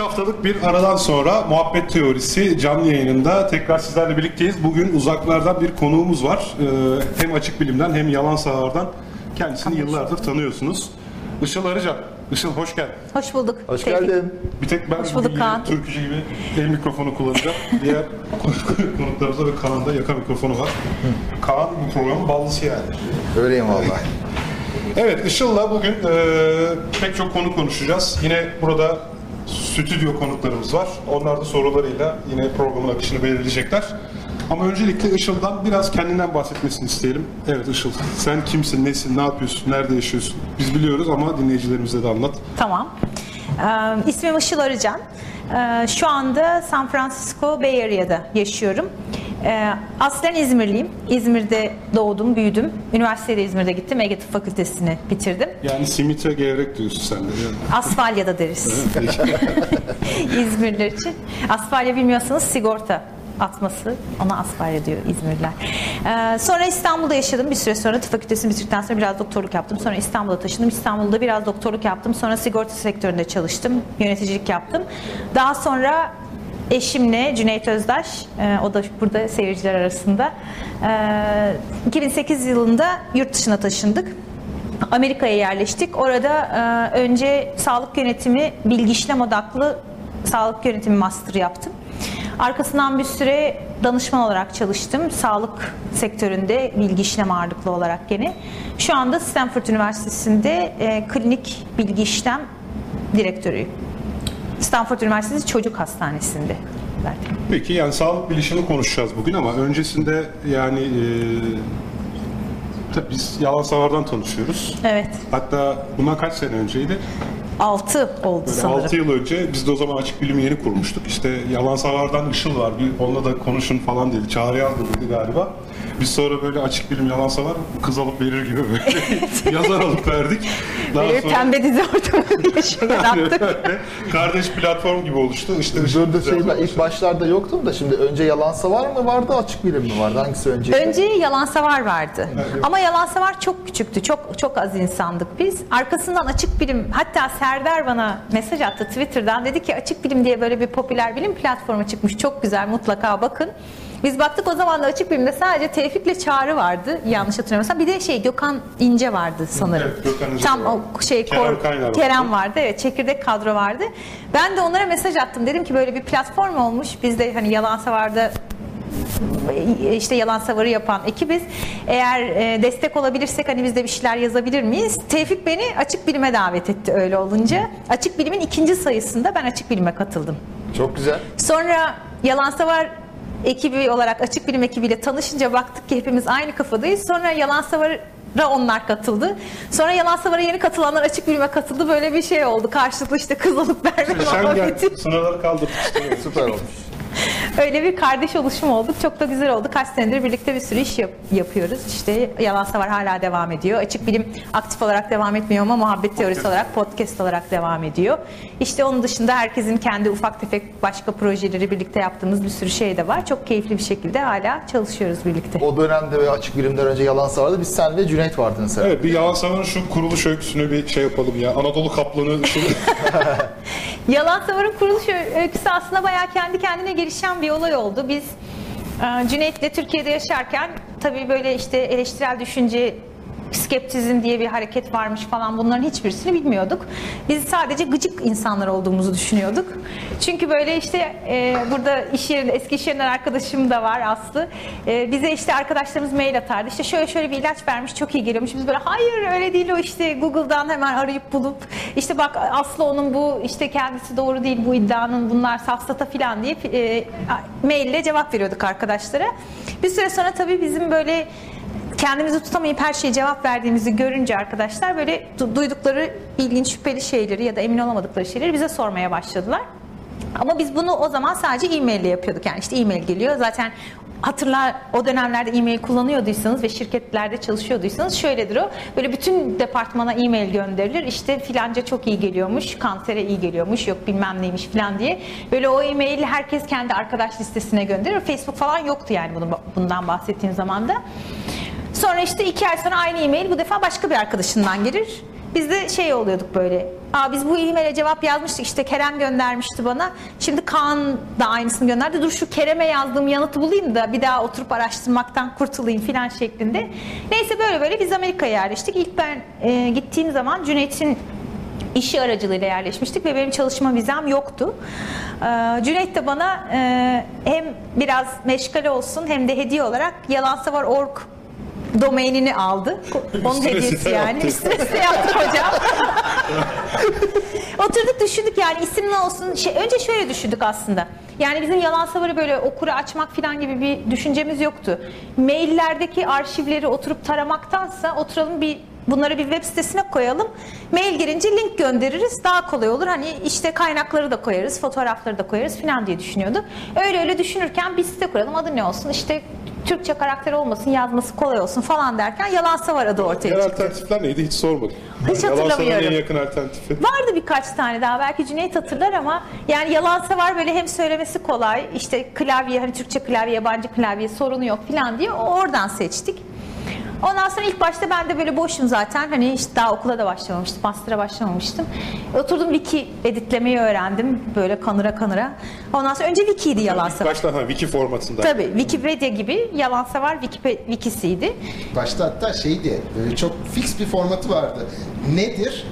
5 haftalık bir aradan sonra Muhabbet Teorisi canlı yayınında tekrar sizlerle birlikteyiz. Bugün uzaklardan bir konuğumuz var. Ee, hem açık bilimden hem yalan sahalardan kendisini yıllardır tanıyorsunuz. Işıl Arıcan. Işıl hoş geldin. Hoş bulduk. Hoş Tevfik. geldin. Bir tek ben Hoş bulduk bugün yine Kaan. türkücü gibi el mikrofonu kullanacağım. Diğer konuklarımızda ve Kaan'da yaka mikrofonu var. Kaan bu programın ballısı yani. Öyleyim vallahi. Evet Işıl'la bugün e, pek çok konu konuşacağız. Yine burada stüdyo konuklarımız var. Onlar da sorularıyla yine programın akışını belirleyecekler. Ama öncelikle Işıl'dan biraz kendinden bahsetmesini isteyelim. Evet Işıl, sen kimsin, nesin, ne yapıyorsun, nerede yaşıyorsun? Biz biliyoruz ama dinleyicilerimize de anlat. Tamam. Ee, ismim Işıl Arıcan. Ee, şu anda San Francisco Bay Area'da yaşıyorum. Ee, aslen İzmirliyim. İzmir'de doğdum, büyüdüm. Üniversitede İzmir'de gittim. Ege Tıp Fakültesini bitirdim. Yani simit ve gevrek diyorsun sen de. Yani. Asfalya da deriz İzmirliler için. Asfalya bilmiyorsanız sigorta atması. Ona asfalya diyor İzmirliler. Ee, sonra İstanbul'da yaşadım bir süre sonra. Tıp fakültesini bitirdikten sonra biraz doktorluk yaptım. Sonra İstanbul'a taşındım. İstanbul'da biraz doktorluk yaptım. Sonra sigorta sektöründe çalıştım. Yöneticilik yaptım. Daha sonra eşimle Cüneyt Özdaş, e, o da burada seyirciler arasında. E, 2008 yılında yurt dışına taşındık. Amerika'ya yerleştik. Orada e, önce sağlık yönetimi, bilgi işlem odaklı sağlık yönetimi master yaptım. Arkasından bir süre danışman olarak çalıştım. Sağlık sektöründe bilgi işlem ağırlıklı olarak gene. Şu anda Stanford Üniversitesi'nde e, klinik bilgi işlem direktörüyüm. Stanford Üniversitesi Çocuk Hastanesi'nde. zaten. Peki yani sağlık bilişimi konuşacağız bugün ama öncesinde yani e, tabii biz yalan savardan tanışıyoruz. Evet. Hatta bundan kaç sene önceydi? 6 oldu Böyle sanırım. 6 yıl önce biz de o zaman açık bilimi yeni kurmuştuk. İşte yalan savardan Işıl var. Bir onunla da konuşun falan dedi. Çağrı aldı dedi galiba. Biz sonra böyle açık bilim yalan savar kız alıp verir gibi böyle yazar alıp verdik. Daha Böyle sonra pembe dizi yarattık. Böyle kardeş platform gibi oluştu. İşte Burada şey ben ilk başlarda yoktum da şimdi önce yalansa var mı vardı açık bilim mi vardı hangisi önce? Önce Yalansavar vardı. Ama Yalansavar çok küçüktü. Çok çok az insandık biz. Arkasından açık bilim hatta Serdar bana mesaj attı Twitter'dan. Dedi ki açık bilim diye böyle bir popüler bilim platformu çıkmış. Çok güzel mutlaka bakın. Biz baktık o zaman da açık bilimde sadece Tevfik'le Çağrı vardı yanlış hatırlamıyorsam. Bir de şey Gökhan İnce vardı sanırım. Evet, Gökhan İnce Tam vardı. o şey Kerem kor- Kaynar vardı. Kerem vardı. Evet çekirdek kadro vardı. Ben de onlara mesaj attım. Dedim ki böyle bir platform olmuş. Biz de hani Yalansavar'da işte yalan savarı yapan ekibiz. Eğer e, destek olabilirsek hani biz de bir şeyler yazabilir miyiz? Tevfik beni açık bilime davet etti öyle olunca. Açık bilimin ikinci sayısında ben açık bilime katıldım. Çok güzel. Sonra yalan savar ekibi olarak açık bilim ekibiyle tanışınca baktık ki hepimiz aynı kafadayız. Sonra yalan savara onlar katıldı. Sonra yalan savara yeni katılanlar açık bilime katıldı. Böyle bir şey oldu. Karşılıklı işte kız alıp verme Sen gel muhabbeti. sınırları kaldırdık. Süper olmuş. Öyle bir kardeş oluşum olduk. Çok da güzel oldu. Kaç senedir birlikte bir sürü iş yap- yapıyoruz. İşte Yalan Savar hala devam ediyor. Açık Bilim aktif olarak devam etmiyor ama muhabbet teorisi olarak podcast olarak devam ediyor. İşte onun dışında herkesin kendi ufak tefek başka projeleri birlikte yaptığımız bir sürü şey de var. Çok keyifli bir şekilde hala çalışıyoruz birlikte. O dönemde ve açık bilimden önce yalansa vardı. Biz sen ve Cüneyt vardınız sen. Evet bir yalan savarın şu kuruluş öyküsünü bir şey yapalım ya. Anadolu Kaplanı Işıl. Yalan Savar'ın kuruluş öyküsü aslında bayağı kendi kendine gelişen bir olay oldu. Biz e, Cüneyt'le Türkiye'de yaşarken tabii böyle işte eleştirel düşünce skeptizm diye bir hareket varmış falan bunların hiçbirisini bilmiyorduk. Biz sadece gıcık insanlar olduğumuzu düşünüyorduk. Çünkü böyle işte e, burada iş yerinde eski iş yerinden arkadaşım da var Aslı. E, bize işte arkadaşlarımız mail atardı. İşte şöyle şöyle bir ilaç vermiş çok iyi geliyormuş. Biz böyle hayır öyle değil o işte Google'dan hemen arayıp bulup işte bak Aslı onun bu işte kendisi doğru değil bu iddianın bunlar safsata falan deyip e, maille cevap veriyorduk arkadaşlara. Bir süre sonra tabii bizim böyle kendimizi tutamayıp her şeye cevap verdiğimizi görünce arkadaşlar böyle du- duydukları ilginç şüpheli şeyleri ya da emin olamadıkları şeyleri bize sormaya başladılar. Ama biz bunu o zaman sadece e-mail ile yapıyorduk. Yani işte e-mail geliyor. Zaten hatırlar o dönemlerde e-mail kullanıyorduysanız ve şirketlerde çalışıyorduysanız şöyledir o. Böyle bütün departmana e-mail gönderilir. İşte filanca çok iyi geliyormuş, kansere iyi geliyormuş, yok bilmem neymiş filan diye. Böyle o e-maili herkes kendi arkadaş listesine gönderir. Facebook falan yoktu yani bunun, bundan bahsettiğim zaman da. Sonra işte iki ay sonra aynı e-mail bu defa başka bir arkadaşından gelir. Biz de şey oluyorduk böyle. Aa biz bu e-maile cevap yazmıştık işte Kerem göndermişti bana. Şimdi Kaan da aynısını gönderdi. Dur şu Kerem'e yazdığım yanıtı bulayım da bir daha oturup araştırmaktan kurtulayım filan şeklinde. Neyse böyle böyle biz Amerika'ya yerleştik. İlk ben e, gittiğim zaman Cüneyt'in işi aracılığıyla yerleşmiştik ve benim çalışma vizem yoktu. Ee, Cüneyt de bana e, hem biraz meşgale olsun hem de hediye olarak yalansavar.org domainini aldı. Onun Üstüne hediyesi site yani. yaptı. Üstüne site yaptık hocam. Oturduk düşündük yani isim ne olsun. Şey, önce şöyle düşündük aslında. Yani bizim yalan savarı böyle okura açmak falan gibi bir düşüncemiz yoktu. Maillerdeki arşivleri oturup taramaktansa oturalım bir bunları bir web sitesine koyalım. Mail girince link göndeririz. Daha kolay olur. Hani işte kaynakları da koyarız, fotoğrafları da koyarız falan diye düşünüyordu. Öyle öyle düşünürken bir site kuralım. Adı ne olsun? İşte Türkçe karakter olmasın, yazması kolay olsun falan derken yalan savar adı ortaya Diğer çıktı. alternatifler neydi hiç sormadım. Hiç Yalan Savar'ın hatırlamıyorum. en yakın alternatifi. Vardı birkaç tane daha belki Cüneyt hatırlar ama yani yalansa var böyle hem söylemesi kolay işte klavye hani Türkçe klavye yabancı klavye sorunu yok falan diye oradan seçtik. Ondan sonra ilk başta ben de böyle boşum zaten hani işte daha okula da başlamamıştım, master'a başlamamıştım. Oturdum wiki editlemeyi öğrendim böyle kanıra kanıra. Ondan sonra önce wiki'ydi yalansa var. Başta ha wiki formatında. Tabii Wikipedia gibi yalansa var Wikipe- wikisiydi. Başta hatta şeydi, böyle çok fix bir formatı vardı. Nedir?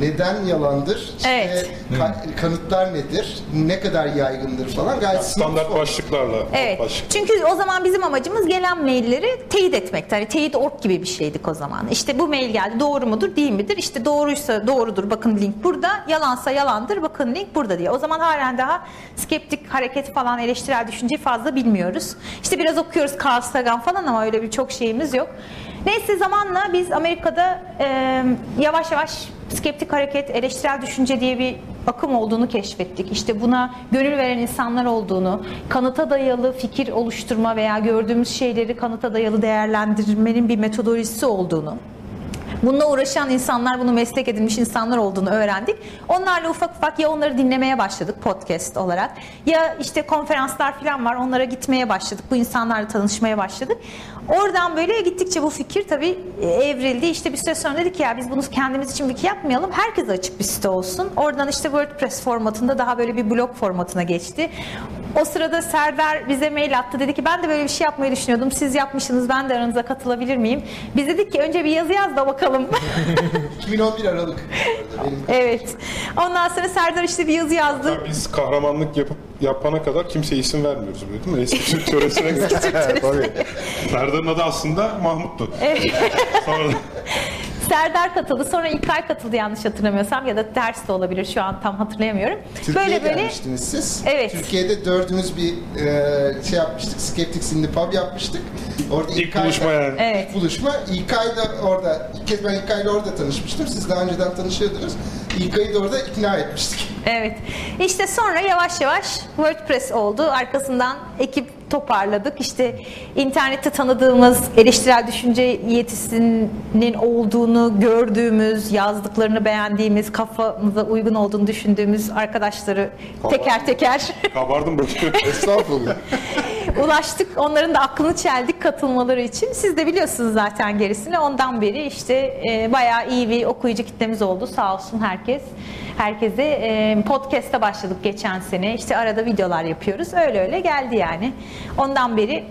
Neden yalandır? İşte Evet. ka- kanıtlar nedir? Ne kadar yaygındır falan gayet Standart sınıf- başlıklarla. Evet. Başlık. Çünkü o zaman bizim amacımız gelen mailleri teyit etmekti. Hani teyit org gibi bir şeydik o zaman. İşte bu mail geldi doğru mudur değil midir? İşte doğruysa doğrudur bakın link burada. Yalansa yalandır bakın link burada diye. O zaman halen daha skeptik hareket falan eleştirel düşünceyi fazla bilmiyoruz. İşte biraz okuyoruz Carl Sagan falan ama öyle bir çok şeyimiz yok. Neyse zamanla biz Amerika'da e, yavaş yavaş skeptik hareket, eleştirel düşünce diye bir akım olduğunu keşfettik. İşte buna gönül veren insanlar olduğunu, kanıta dayalı fikir oluşturma veya gördüğümüz şeyleri kanıta dayalı değerlendirmenin bir metodolojisi olduğunu, Bununla uğraşan insanlar, bunu meslek edinmiş insanlar olduğunu öğrendik. Onlarla ufak ufak ya onları dinlemeye başladık podcast olarak ya işte konferanslar falan var onlara gitmeye başladık. Bu insanlarla tanışmaya başladık. Oradan böyle gittikçe bu fikir tabii e, evrildi. İşte bir süre sonra dedik ya biz bunu kendimiz için wiki yapmayalım. Herkese açık bir site olsun. Oradan işte WordPress formatında daha böyle bir blog formatına geçti. O sırada Serdar bize mail attı. Dedi ki ben de böyle bir şey yapmayı düşünüyordum. Siz yapmışsınız ben de aranıza katılabilir miyim? Biz dedik ki önce bir yazı yaz da bakalım. 2011 Aralık. Benim evet. Ondan sonra Serdar işte bir yazı yazdı. Ya Biz kahramanlık yapıp yapana kadar kimseye isim vermiyoruz böyle değil mi? Eski Türk töresine göre. Tabii. Serdar'ın adı aslında Mahmut'tu. Sonra Serdar katıldı. Sonra İlkay katıldı yanlış hatırlamıyorsam ya da ters de olabilir şu an tam hatırlayamıyorum. Türkiye'ye böyle böyle gelmiştiniz siz. Evet. Türkiye'de dördümüz bir e, şey yapmıştık. Skeptics in the Pub yapmıştık. Orada İlk buluşma yani. Evet. İlk buluşma. İlkay da orada, ilk kez ben İlkay'la orada tanışmıştım. Siz daha önceden tanışıyordunuz. İlkay'ı da orada ikna etmiştik. Evet. İşte sonra yavaş yavaş WordPress oldu. Arkasından ekip toparladık. İşte internette tanıdığımız eleştirel düşünce yetisinin olduğunu gördüğümüz, yazdıklarını beğendiğimiz, kafamıza uygun olduğunu düşündüğümüz arkadaşları teker teker kabardım böyle. Estağfurullah. ulaştık. Onların da aklını çeldik katılmaları için. Siz de biliyorsunuz zaten gerisini. Ondan beri işte e, bayağı iyi bir okuyucu kitlemiz oldu. Sağ olsun herkes. Herkese e, podcast'a başladık geçen sene. İşte arada videolar yapıyoruz. Öyle öyle geldi yani. Ondan beri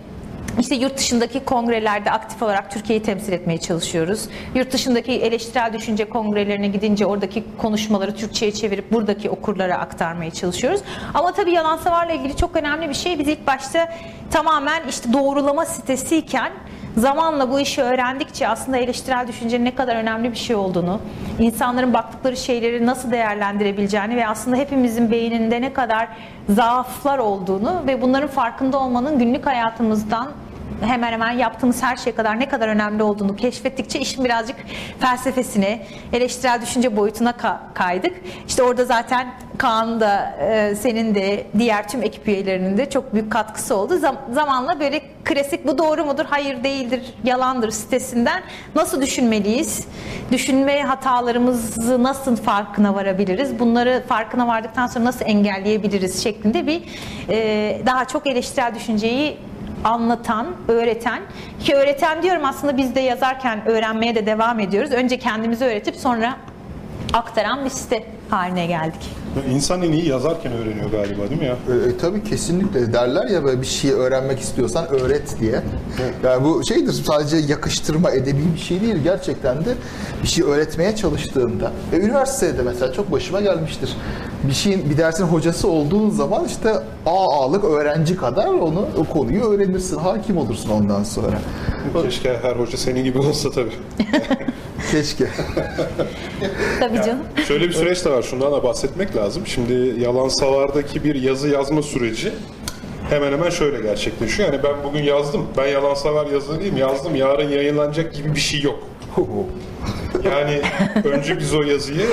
işte yurt dışındaki kongrelerde aktif olarak Türkiye'yi temsil etmeye çalışıyoruz. Yurt dışındaki eleştirel düşünce kongrelerine gidince oradaki konuşmaları Türkçe'ye çevirip buradaki okurlara aktarmaya çalışıyoruz. Ama tabii yalan savarla ilgili çok önemli bir şey. Biz ilk başta tamamen işte doğrulama sitesiyken zamanla bu işi öğrendikçe aslında eleştirel düşüncenin ne kadar önemli bir şey olduğunu, insanların baktıkları şeyleri nasıl değerlendirebileceğini ve aslında hepimizin beyninde ne kadar zaaflar olduğunu ve bunların farkında olmanın günlük hayatımızdan hemen hemen yaptığımız her şey kadar ne kadar önemli olduğunu keşfettikçe işin birazcık felsefesine, eleştirel düşünce boyutuna ka- kaydık. İşte orada zaten Kaan da e, senin de diğer tüm ekip üyelerinin de çok büyük katkısı oldu. Zam- zamanla böyle klasik bu doğru mudur, hayır değildir, yalandır sitesinden nasıl düşünmeliyiz? Düşünme hatalarımızı nasıl farkına varabiliriz? Bunları farkına vardıktan sonra nasıl engelleyebiliriz şeklinde bir e, daha çok eleştirel düşünceyi anlatan, öğreten ki öğreten diyorum aslında biz de yazarken öğrenmeye de devam ediyoruz. Önce kendimizi öğretip sonra aktaran bir site haline geldik. İnsan en iyi yazarken öğreniyor galiba değil mi ya? E, e, tabii kesinlikle derler ya böyle bir şeyi öğrenmek istiyorsan öğret diye. Yani bu şeydir sadece yakıştırma edebi bir şey değil gerçekten de bir şey öğretmeye çalıştığında. E, üniversitede mesela çok başıma gelmiştir. Bir şeyin bir dersin hocası olduğun zaman işte AA'lık öğrenci kadar onu o konuyu öğrenirsin, hakim olursun ondan sonra. Keşke her hoca senin gibi olsa tabii. Keşke. Tabii canım. Şöyle bir süreç de var. Şundan da bahsetmek lazım. Şimdi yalan savardaki bir yazı yazma süreci hemen hemen şöyle gerçekleşiyor. Yani ben bugün yazdım. Ben yalan savar yazarıyım. Yazdım. Yarın yayınlanacak gibi bir şey yok. Yani önce biz o yazıyı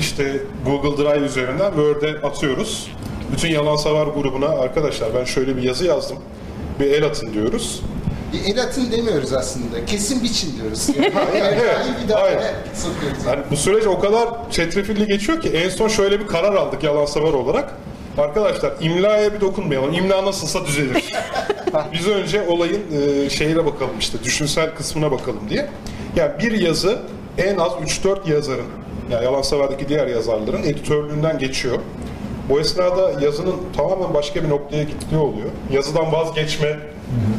işte Google Drive üzerinden Word'e atıyoruz. Bütün yalan savar grubuna arkadaşlar ben şöyle bir yazı yazdım. Bir el atın diyoruz. Bir el atın demiyoruz aslında. Kesin biçin diyoruz. Yani, evet. bir daha ele sokuyoruz. Yani bu süreç o kadar çetrefilli geçiyor ki en son şöyle bir karar aldık yalansever olarak. Arkadaşlar imlaya bir dokunmayalım. İmla nasılsa düzelir. Biz önce olayın e, şeyine bakalım işte düşünsel kısmına bakalım diye. Yani bir yazı en az 3-4 yazarın yani yalansever'deki diğer yazarların editörlüğünden geçiyor. Bu esnada yazının tamamen başka bir noktaya gittiği oluyor. Yazıdan vazgeçme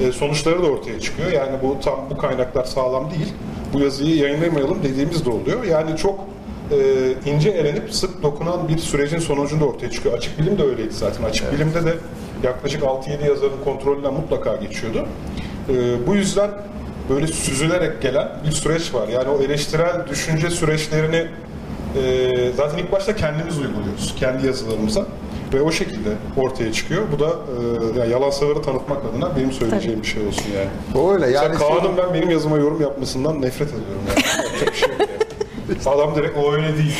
e, sonuçları da ortaya çıkıyor. Yani bu tam bu kaynaklar sağlam değil. Bu yazıyı yayınlamayalım dediğimiz de oluyor. Yani çok e, ince elenip sık dokunan bir sürecin sonucunda ortaya çıkıyor. Açık bilim de öyleydi zaten. Açık bilimde de yaklaşık 6-7 yazarın kontrolünden mutlaka geçiyordu. E, bu yüzden böyle süzülerek gelen bir süreç var. Yani o eleştirel düşünce süreçlerini e, zaten ilk başta kendimiz uyguluyoruz. Kendi yazılarımıza. Ve o şekilde ortaya çıkıyor. Bu da e, yani yalan savarı tanıtmak adına benim söyleyeceğim bir şey olsun yani. Öyle yani Mesela Kaan'ın ben benim yazıma yorum yapmasından nefret ediyorum. Yani. Yapacak bir şey yok yani. Adam direkt o öyle değil.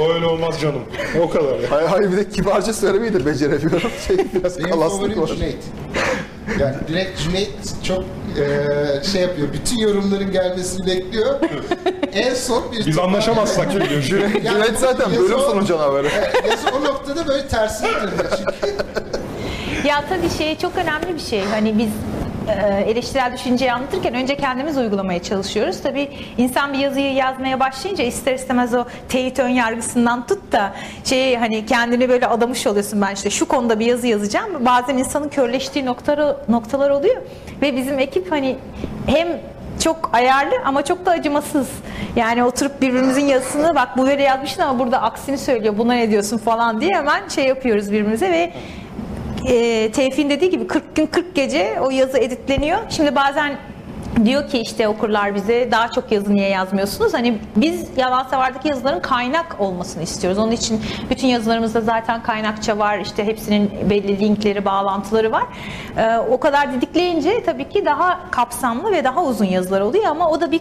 O öyle olmaz canım. O kadar ya. Hayır, hayır bir de kibarca söylemeyi de beceremiyorum. Şey, biraz Benim kalaslık favorim var. Cüneyt. Yani direkt Cüneyt çok eee, şey yapıyor. Bütün yorumların gelmesini bekliyor. en son bir Biz anlaşamazsak gibi diyor. Cüneyt, Yani Cüneyt zaten yazı bölüm o- sonu canavarı. Yazı o noktada böyle tersine dönüyor çünkü. Ya tabii şey çok önemli bir şey. Hani biz e, eleştirel düşünceyi anlatırken önce kendimiz uygulamaya çalışıyoruz. Tabii insan bir yazıyı yazmaya başlayınca ister istemez o teyit ön yargısından tut da şey hani kendini böyle adamış oluyorsun ben işte şu konuda bir yazı yazacağım. Bazen insanın körleştiği noktalar, noktalar oluyor ve bizim ekip hani hem çok ayarlı ama çok da acımasız. Yani oturup birbirimizin yazısını bak bu böyle yazmışsın ama burada aksini söylüyor. Buna ne diyorsun falan diye hemen şey yapıyoruz birbirimize ve e, Tevfik'in dediği gibi 40 gün 40 gece o yazı editleniyor. Şimdi bazen diyor ki işte okurlar bize daha çok yazı niye yazmıyorsunuz? Hani biz yalan severdeki yazıların kaynak olmasını istiyoruz. Onun için bütün yazılarımızda zaten kaynakça var. İşte hepsinin belli linkleri, bağlantıları var. Ee, o kadar didikleyince tabii ki daha kapsamlı ve daha uzun yazılar oluyor ama o da bir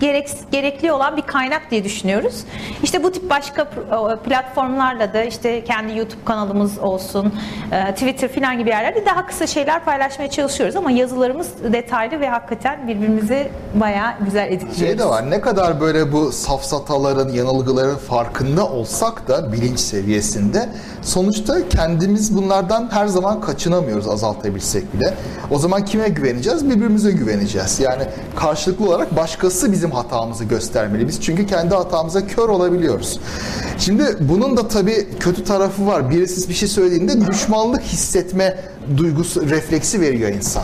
gerek, gerekli olan bir kaynak diye düşünüyoruz. İşte bu tip başka platformlarla da işte kendi YouTube kanalımız olsun, e, Twitter falan gibi yerlerde daha kısa şeyler paylaşmaya çalışıyoruz ama yazılarımız detaylı ve hakikaten birbirimizi bayağı güzel editliyoruz. Şey de var ne kadar böyle bu safsataların, yanılgıların farkında olsak da bilinç seviyesinde sonuçta kendimiz bunlardan her zaman kaçınamıyoruz azaltabilsek bile. O zaman kime güveneceğiz? Birbirimize güveneceğiz. Yani karşılıklı olarak başkası bizim hatamızı göstermeli. Çünkü kendi hatamıza kör olabiliyoruz. Şimdi bunun da tabii kötü tarafı var. Birisi bir şey söylediğinde düşmanlık hissetme duygusu, refleksi veriyor insan.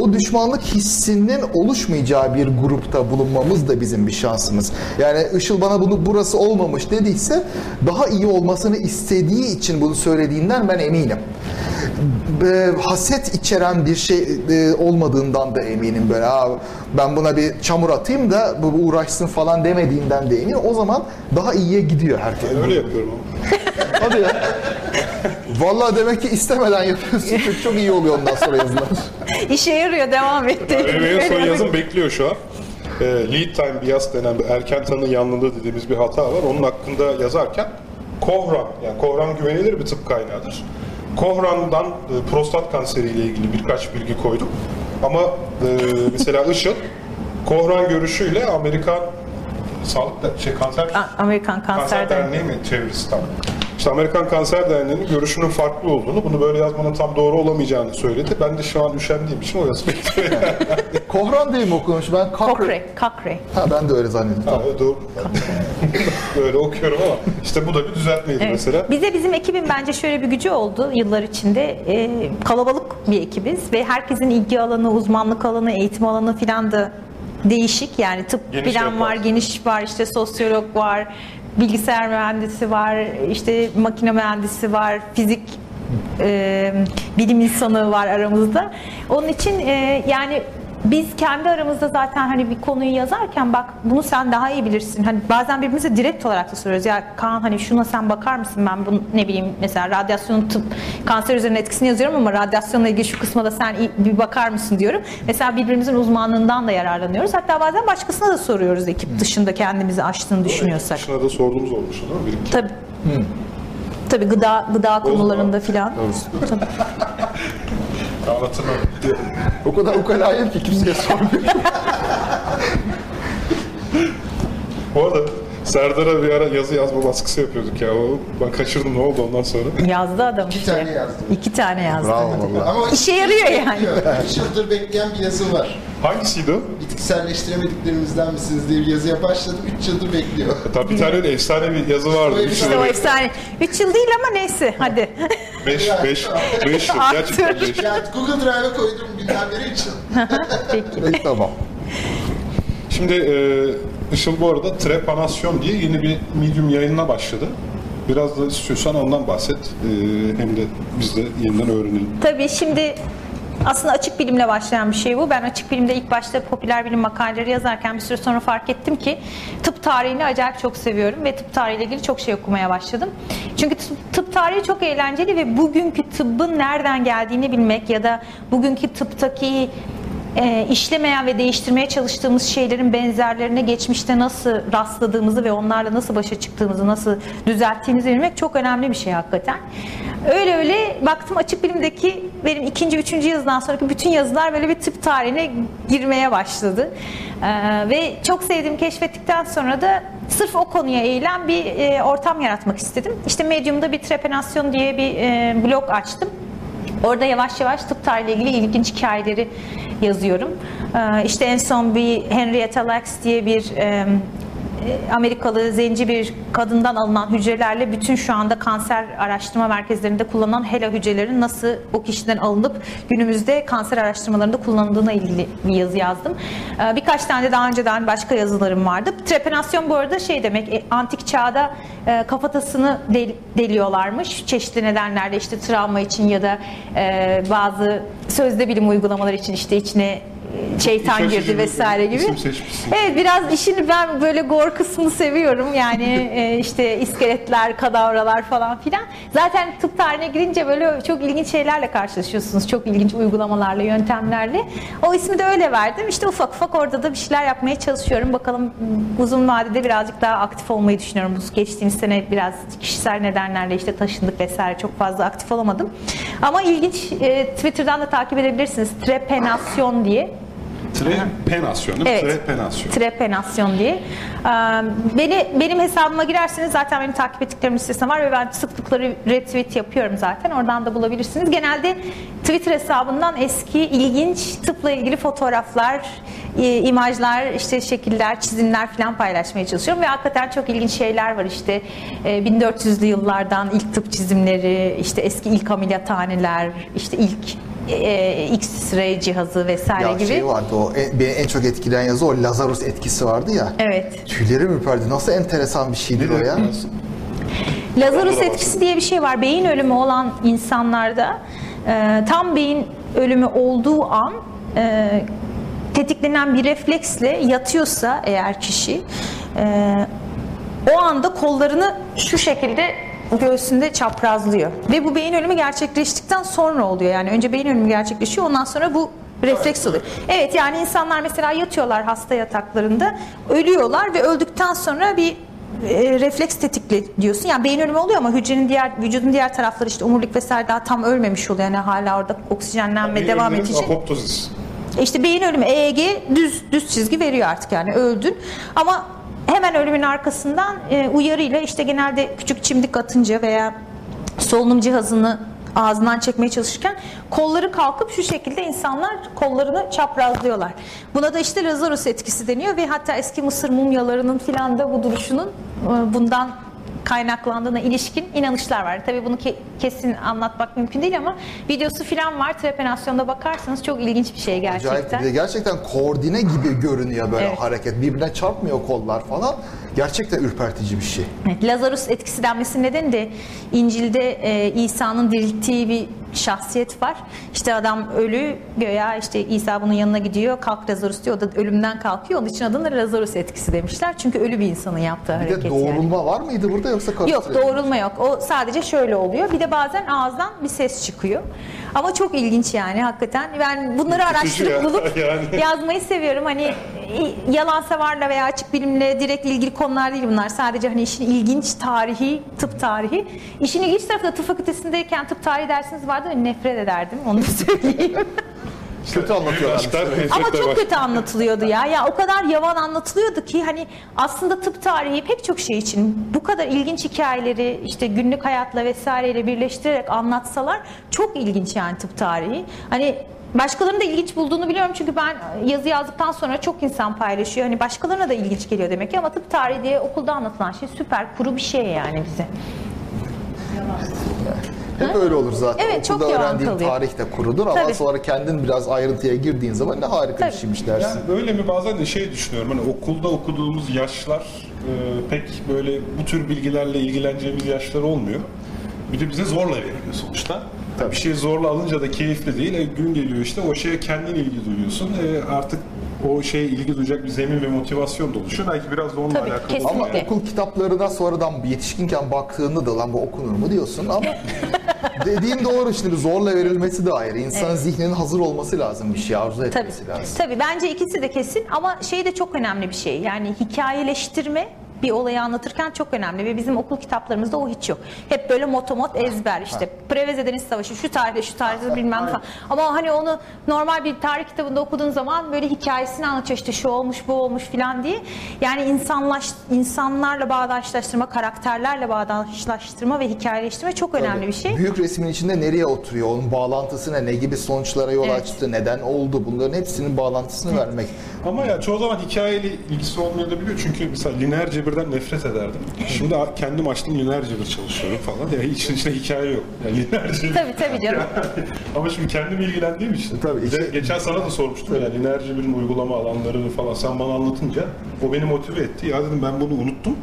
O düşmanlık hissinin oluşmayacağı bir grupta bulunmamız da bizim bir şansımız. Yani Işıl bana bunu burası olmamış dediyse daha iyi olmasını istediği için bunu söylediğinden ben eminim. E, haset içeren bir şey e, olmadığından da eminim böyle. Aa, ben buna bir çamur atayım da bu uğraşsın falan demediğinden de eminim. O zaman daha iyiye gidiyor herkes. Öyle yapıyorum ama. Hadi ya. Vallahi demek ki istemeden yapıyorsun. Çok, çok iyi oluyor ondan sonra yazılar. İşe yarıyor devam etti. Benim en son yazım bekliyor şu an. Ee, lead time bias denen bir erken tanı yanlılığı dediğimiz bir hata var. Onun hakkında yazarken Kohran, yani Kohran güvenilir bir tıp kaynağıdır. Kohran'dan e, prostat kanseriyle ilgili birkaç bilgi koydum. Ama e, mesela Işıl, Kohran görüşüyle Amerikan Sağlık da, şey kanser A- Amerikan Kanser Kanser Derneği. Mi çevirisi tam? İşte Amerikan Kanser Derneği'nin görüşünün farklı olduğunu, bunu böyle yazmanın tam doğru olamayacağını söyledi. Ben de şu an üşendiğim için o yazı bekliyorum. Kohran diye mi okunmuş? Ben. Cochrane. Cochrane. Ha ben de öyle zannettim. Ha, doğru. Böyle okuyorum ama işte bu da bir düzeltmeydi Evet. mesela. Bize bizim ekibin bence şöyle bir gücü oldu yıllar içinde. Ee, kalabalık bir ekibiz ve herkesin ilgi alanı, uzmanlık alanı, eğitim alanı filan da değişik. Yani tıp Geniş bilen var, geniş var, işte sosyolog var, bilgisayar mühendisi var, işte makine mühendisi var, fizik e, bilim insanı var aramızda. Onun için e, yani biz kendi aramızda zaten hani bir konuyu yazarken bak bunu sen daha iyi bilirsin. Hani bazen birbirimize direkt olarak da soruyoruz. Ya Kaan hani şuna sen bakar mısın? Ben bunu ne bileyim mesela radyasyonun tıp kanser üzerine etkisini yazıyorum ama radyasyonla ilgili şu kısma da sen bir bakar mısın diyorum. Mesela birbirimizin uzmanlığından da yararlanıyoruz. Hatta bazen başkasına da soruyoruz ekip dışında kendimizi aştığını düşünüyorsak. Dışına da sorduğumuz olmuş mi? Bir iki. Tabii. Tabii gıda gıda konularında filan. Tabii. Anlatırlar. O kadar ukalayım ki kimseye sormuyor. Bu arada Serdar'a bir ara yazı yazma baskısı yapıyorduk ya. O, ben kaçırdım ne oldu ondan sonra. Yazdı adam İki işte. tane yazdım. İki tane yazdı. Bravo valla. Ama İşe yarıyor yani. Üç yıldır bekleyen bir yazı var. Hangisiydi o? Bitkisellleştiremediklerimizden misiniz diye bir yazıya başladım. Üç yıldır bekliyor. Tabii bir tane öyle efsane bir yazı vardı. O Üç İşte o yıl, efsane. Üç yıl değil ama neyse hadi. beş, beş, beş yıl. Gerçekten beş. Yani Google Drive'a koydum gündemleri için. Peki. Peki, tamam. Şimdi e, Işıl bu arada trepanasyon diye yeni bir medium yayınına başladı. Biraz da istiyorsan ondan bahset. E, hem de biz de yeniden öğrenelim. Tabii şimdi aslında açık bilimle başlayan bir şey bu. Ben açık bilimde ilk başta popüler bilim makaleleri yazarken bir süre sonra fark ettim ki tıp tarihini acayip çok seviyorum ve tıp tarihiyle ilgili çok şey okumaya başladım. Çünkü tıp tarihi çok eğlenceli ve bugünkü tıbbın nereden geldiğini bilmek ya da bugünkü tıptaki e, işlemeyen ve değiştirmeye çalıştığımız şeylerin benzerlerine geçmişte nasıl rastladığımızı ve onlarla nasıl başa çıktığımızı, nasıl düzelttiğimizi bilmek çok önemli bir şey hakikaten. Öyle öyle baktım açık bilimdeki benim ikinci, üçüncü yazıdan sonraki bütün yazılar böyle bir tıp tarihine girmeye başladı. Ee, ve çok sevdiğim keşfettikten sonra da sırf o konuya eğilen bir e, ortam yaratmak istedim. İşte Medium'da bir trepanasyon diye bir e, blog açtım. Orada yavaş yavaş tıp tarihiyle ilgili ilginç hikayeleri yazıyorum. Ee, İşte en son bir Henrietta Lacks diye bir Amerikalı zenci bir kadından alınan hücrelerle bütün şu anda kanser araştırma merkezlerinde kullanılan HeLa hücrelerin nasıl o kişiden alınıp günümüzde kanser araştırmalarında kullanıldığına ilgili bir yazı yazdım. Ee, Birkaç tane daha önceden başka yazılarım vardı. Trepanasyon bu arada şey demek e, antik çağda e, kafatasını del- deliyorlarmış. Çeşitli nedenlerle işte travma için ya da e, bazı sözde bilim uygulamaları için işte içine e, şeytan Şaşırtıcı girdi vesaire gibi. Evet biraz işini ben böyle gore kısmını seviyorum. Yani e, işte iskeletler, kadavralar falan filan. Zaten tıp tarihine girince böyle çok ilginç şeylerle karşılaşıyorsunuz. Çok ilginç uygulamalarla, yöntemlerle. O ismi de öyle verdim. İşte ufak ufak orada da bir şeyler yapmaya çalışıyorum. Bakalım uzun vadede birazcık daha aktif olmayı düşünüyorum. Bu geçtiğimiz sene biraz kişisel nedenlerle işte taşındık vesaire çok fazla aktif olamadım. Ama ilginç e, Twitter'dan da takip edebilirsiniz. Trepenasyon diye. Trepanasyon değil mi? Evet. Trepanasyon. Trepenasyon diye. Ee, Beni benim hesabıma girerseniz zaten benim takip ettiklerim listesinde var ve ben sıklıkla retweet yapıyorum zaten. Oradan da bulabilirsiniz. Genelde Twitter hesabından eski ilginç tıpla ilgili fotoğraflar, imajlar, işte şekiller, çizimler falan paylaşmaya çalışıyorum ve hakikaten çok ilginç şeyler var işte e, 1400'lü yıllardan ilk tıp çizimleri, işte eski ilk ameliyathaneler, işte ilk e, X-ray cihazı vesaire Ya gibi. şey vardı o en, beni en çok etkileyen yazı o Lazarus etkisi vardı ya. Evet. Tüylerim ürperdi. Nasıl enteresan bir şeydir o ya. Lazarus etkisi diye bir şey var. Beyin ölümü olan insanlarda e, tam beyin ölümü olduğu an e, tetiklenen bir refleksle yatıyorsa eğer kişi e, o anda kollarını şu şekilde göğsünde çaprazlıyor. Ve bu beyin ölümü gerçekleştikten sonra oluyor. Yani önce beyin ölümü gerçekleşiyor ondan sonra bu refleks oluyor. Evet yani insanlar mesela yatıyorlar hasta yataklarında ölüyorlar ve öldükten sonra bir e, refleks tetikli diyorsun. Yani beyin ölümü oluyor ama hücrenin diğer vücudun diğer tarafları işte omurilik vesaire daha tam ölmemiş oluyor. Yani hala orada oksijenlenme devam edecek. Apoptozis. İşte beyin ölümü EEG düz düz çizgi veriyor artık yani öldün. Ama hemen ölümün arkasından e, uyarıyla işte genelde küçük çimdik atınca veya solunum cihazını ağzından çekmeye çalışırken kolları kalkıp şu şekilde insanlar kollarını çaprazlıyorlar. Buna da işte Lazarus etkisi deniyor ve hatta eski Mısır mumyalarının filan da bu duruşunun e, bundan kaynaklandığına ilişkin inanışlar var. Tabii bunu ke- kesin anlatmak mümkün değil ama videosu filan var. Trepanasyonda bakarsanız çok ilginç bir şey gerçekten. Acayip bir de gerçekten koordine gibi görünüyor böyle Evet. hareket. Birbirine çarpmıyor kollar falan. Gerçekten ürpertici bir şey. Evet, Lazarus etkisi denmesinin nedeni de İncil'de e, İsa'nın dirilttiği bir şahsiyet var. İşte adam ölü göya işte İsa bunun yanına gidiyor kalk Lazarus diyor o da ölümden kalkıyor. Onun için adını Lazarus etkisi demişler. Çünkü ölü bir insanın yaptığı Bir hareket de yani. doğrulma var mıydı burada yoksa Yok doğrulma yok. O sadece şöyle oluyor. Bir de bazen ağızdan bir ses çıkıyor. Ama çok ilginç yani hakikaten. Ben bunları araştırıp ya, bulup yani. yazmayı seviyorum. Hani yalan savarla veya açık bilimle direkt ilgili konular değil bunlar. Sadece hani işin ilginç tarihi, tıp tarihi. İşin ilginç tarafı da tıp fakültesindeyken tıp tarihi dersiniz vardı ve nefret ederdim. Onu söyleyeyim. Kötü anlatıyorlar. Ama çok kötü anlatılıyordu ya. Ya o kadar yavan anlatılıyordu ki hani aslında tıp tarihi pek çok şey için bu kadar ilginç hikayeleri işte günlük hayatla vesaireyle birleştirerek anlatsalar çok ilginç yani tıp tarihi. Hani başkalarının da ilginç bulduğunu biliyorum çünkü ben yazı yazdıktan sonra çok insan paylaşıyor. Hani başkalarına da ilginç geliyor demek ki ama tıp tarihi diye okulda anlatılan şey süper kuru bir şey yani bize. Hep öyle olur zaten. Evet, çok Okulda yavan öğrendiğin kalıyor. tarih de kurudur ama Tabii. sonra kendin biraz ayrıntıya girdiğin zaman ne harika Tabii. bir şeymiş dersin. Yani böyle mi bazen de şey düşünüyorum hani okulda okuduğumuz yaşlar e, pek böyle bu tür bilgilerle ilgileneceğimiz yaşlar olmuyor. Bir de bize zorla veriliyor sonuçta. Tabii. Bir şey zorla alınca da keyifli değil. E, gün geliyor işte o şeye kendin ilgi duyuyorsun. E, artık o şeye ilgi duyacak bir zemin ve motivasyon da oluşuyor. Belki biraz da onunla Tabii, alakalı. kesinlikle. Ama Kesinlikle. okul kitaplarına sonradan yetişkinken baktığında da lan bu okunur mu diyorsun ama dediğin doğru şimdi zorla verilmesi de ayrı. İnsanın zihninin hazır olması lazım bir şey arzu Tabii. etmesi lazım. Tabii bence ikisi de kesin ama şey de çok önemli bir şey. Yani hikayeleştirme bir olayı anlatırken çok önemli ve bizim okul kitaplarımızda o hiç yok. Hep böyle motomot ezber işte. Preveze Deniz Savaşı şu tarihte şu tarihte bilmem ne falan. Ama hani onu normal bir tarih kitabında okuduğun zaman böyle hikayesini anlatıyor işte şu olmuş bu olmuş filan diye. Yani insanlaş, insanlarla bağdaşlaştırma, karakterlerle bağdaşlaştırma ve hikayeleştirme çok önemli bir şey. Büyük resmin içinde nereye oturuyor, onun bağlantısı ne, ne gibi sonuçlara yol Evet. açtı, neden oldu bunların hepsinin bağlantısını vermek. Ama ya çoğu zaman hikayeyle ilgisi olmayabiliyor. Çünkü mesela lineer cebirden nefret ederdim. Şimdi kendim açtım lineer cebir çalışıyorum falan. Ya hiç içinde hikaye yok. Yani lineer. Tabii tabii canım. Ama şimdi kendim ilgilendiğim için. Tabii, işte- geçen sana da sormuştum ya lineer cebirin uygulama alanlarını falan sen bana anlatınca o beni motive etti. Ya dedim ben bunu unuttum.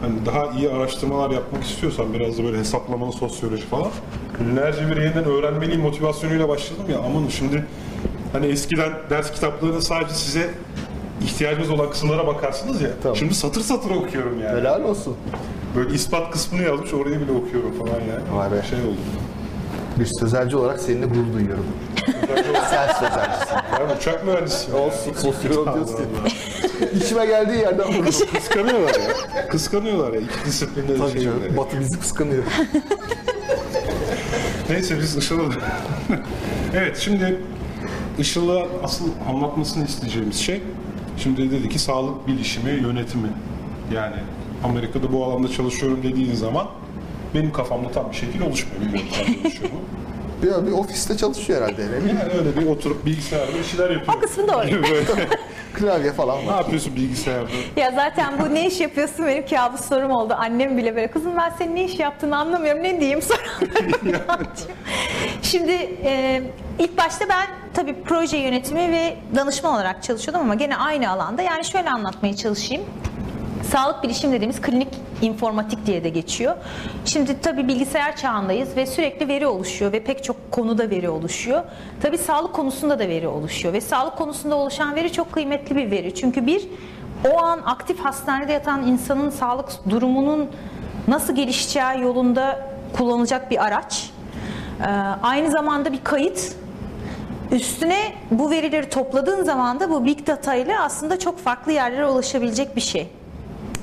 Hani daha iyi araştırmalar yapmak istiyorsan biraz da böyle hesaplamalı sosyoloji falan. Lineer cebiri yeniden öğrenmeliyim motivasyonuyla başladım ya aman şimdi hani eskiden ders kitaplarında sadece size ihtiyacınız olan kısımlara bakarsınız ya. Tabii. Şimdi satır satır okuyorum yani. Helal olsun. Böyle ispat kısmını yazmış orayı bile okuyorum falan yani. Vay be. Şey oldu. Bir sözelci olarak seninle gurur duyuyorum. Sen sözelcisin. Ya uçak mühendisiyim. Olsun, diyorsun. Allah. İşime geldiği yerden vururum. Kıskanıyorlar ya. Kıskanıyorlar ya. İki disiplinde de Tabii şey canım. Batı bizi kıskanıyor. Neyse biz Işıl'a Evet şimdi Işıl'a asıl anlatmasını isteyeceğimiz şey şimdi dedi ki sağlık bilişimi yönetimi. Yani Amerika'da bu alanda çalışıyorum dediğin zaman benim kafamda tam bir şekil oluşmuyor. Mu? Bir, bir ofiste çalışıyor herhalde. Ne bileyim, Yani öyle bir oturup bilgisayarda bir şeyler yapıyor. O kısmı doğru. Böyle, klavye falan ne var. yapıyorsun bilgisayarda? Ya zaten bu ne iş yapıyorsun benim kabus sorum oldu. Annem bile böyle kızım ben senin ne iş yaptığını anlamıyorum ne diyeyim sonra anlatıyor. Şimdi e, ilk başta ben tabii proje yönetimi ve danışman olarak çalışıyordum ama gene aynı alanda. Yani şöyle anlatmaya çalışayım. Sağlık bilişim dediğimiz klinik informatik diye de geçiyor. Şimdi tabii bilgisayar çağındayız ve sürekli veri oluşuyor ve pek çok konuda veri oluşuyor. Tabii sağlık konusunda da veri oluşuyor ve sağlık konusunda oluşan veri çok kıymetli bir veri. Çünkü bir o an aktif hastanede yatan insanın sağlık durumunun nasıl gelişeceği yolunda kullanılacak bir araç. Ee, aynı zamanda bir kayıt Üstüne bu verileri topladığın zaman da bu big data ile aslında çok farklı yerlere ulaşabilecek bir şey.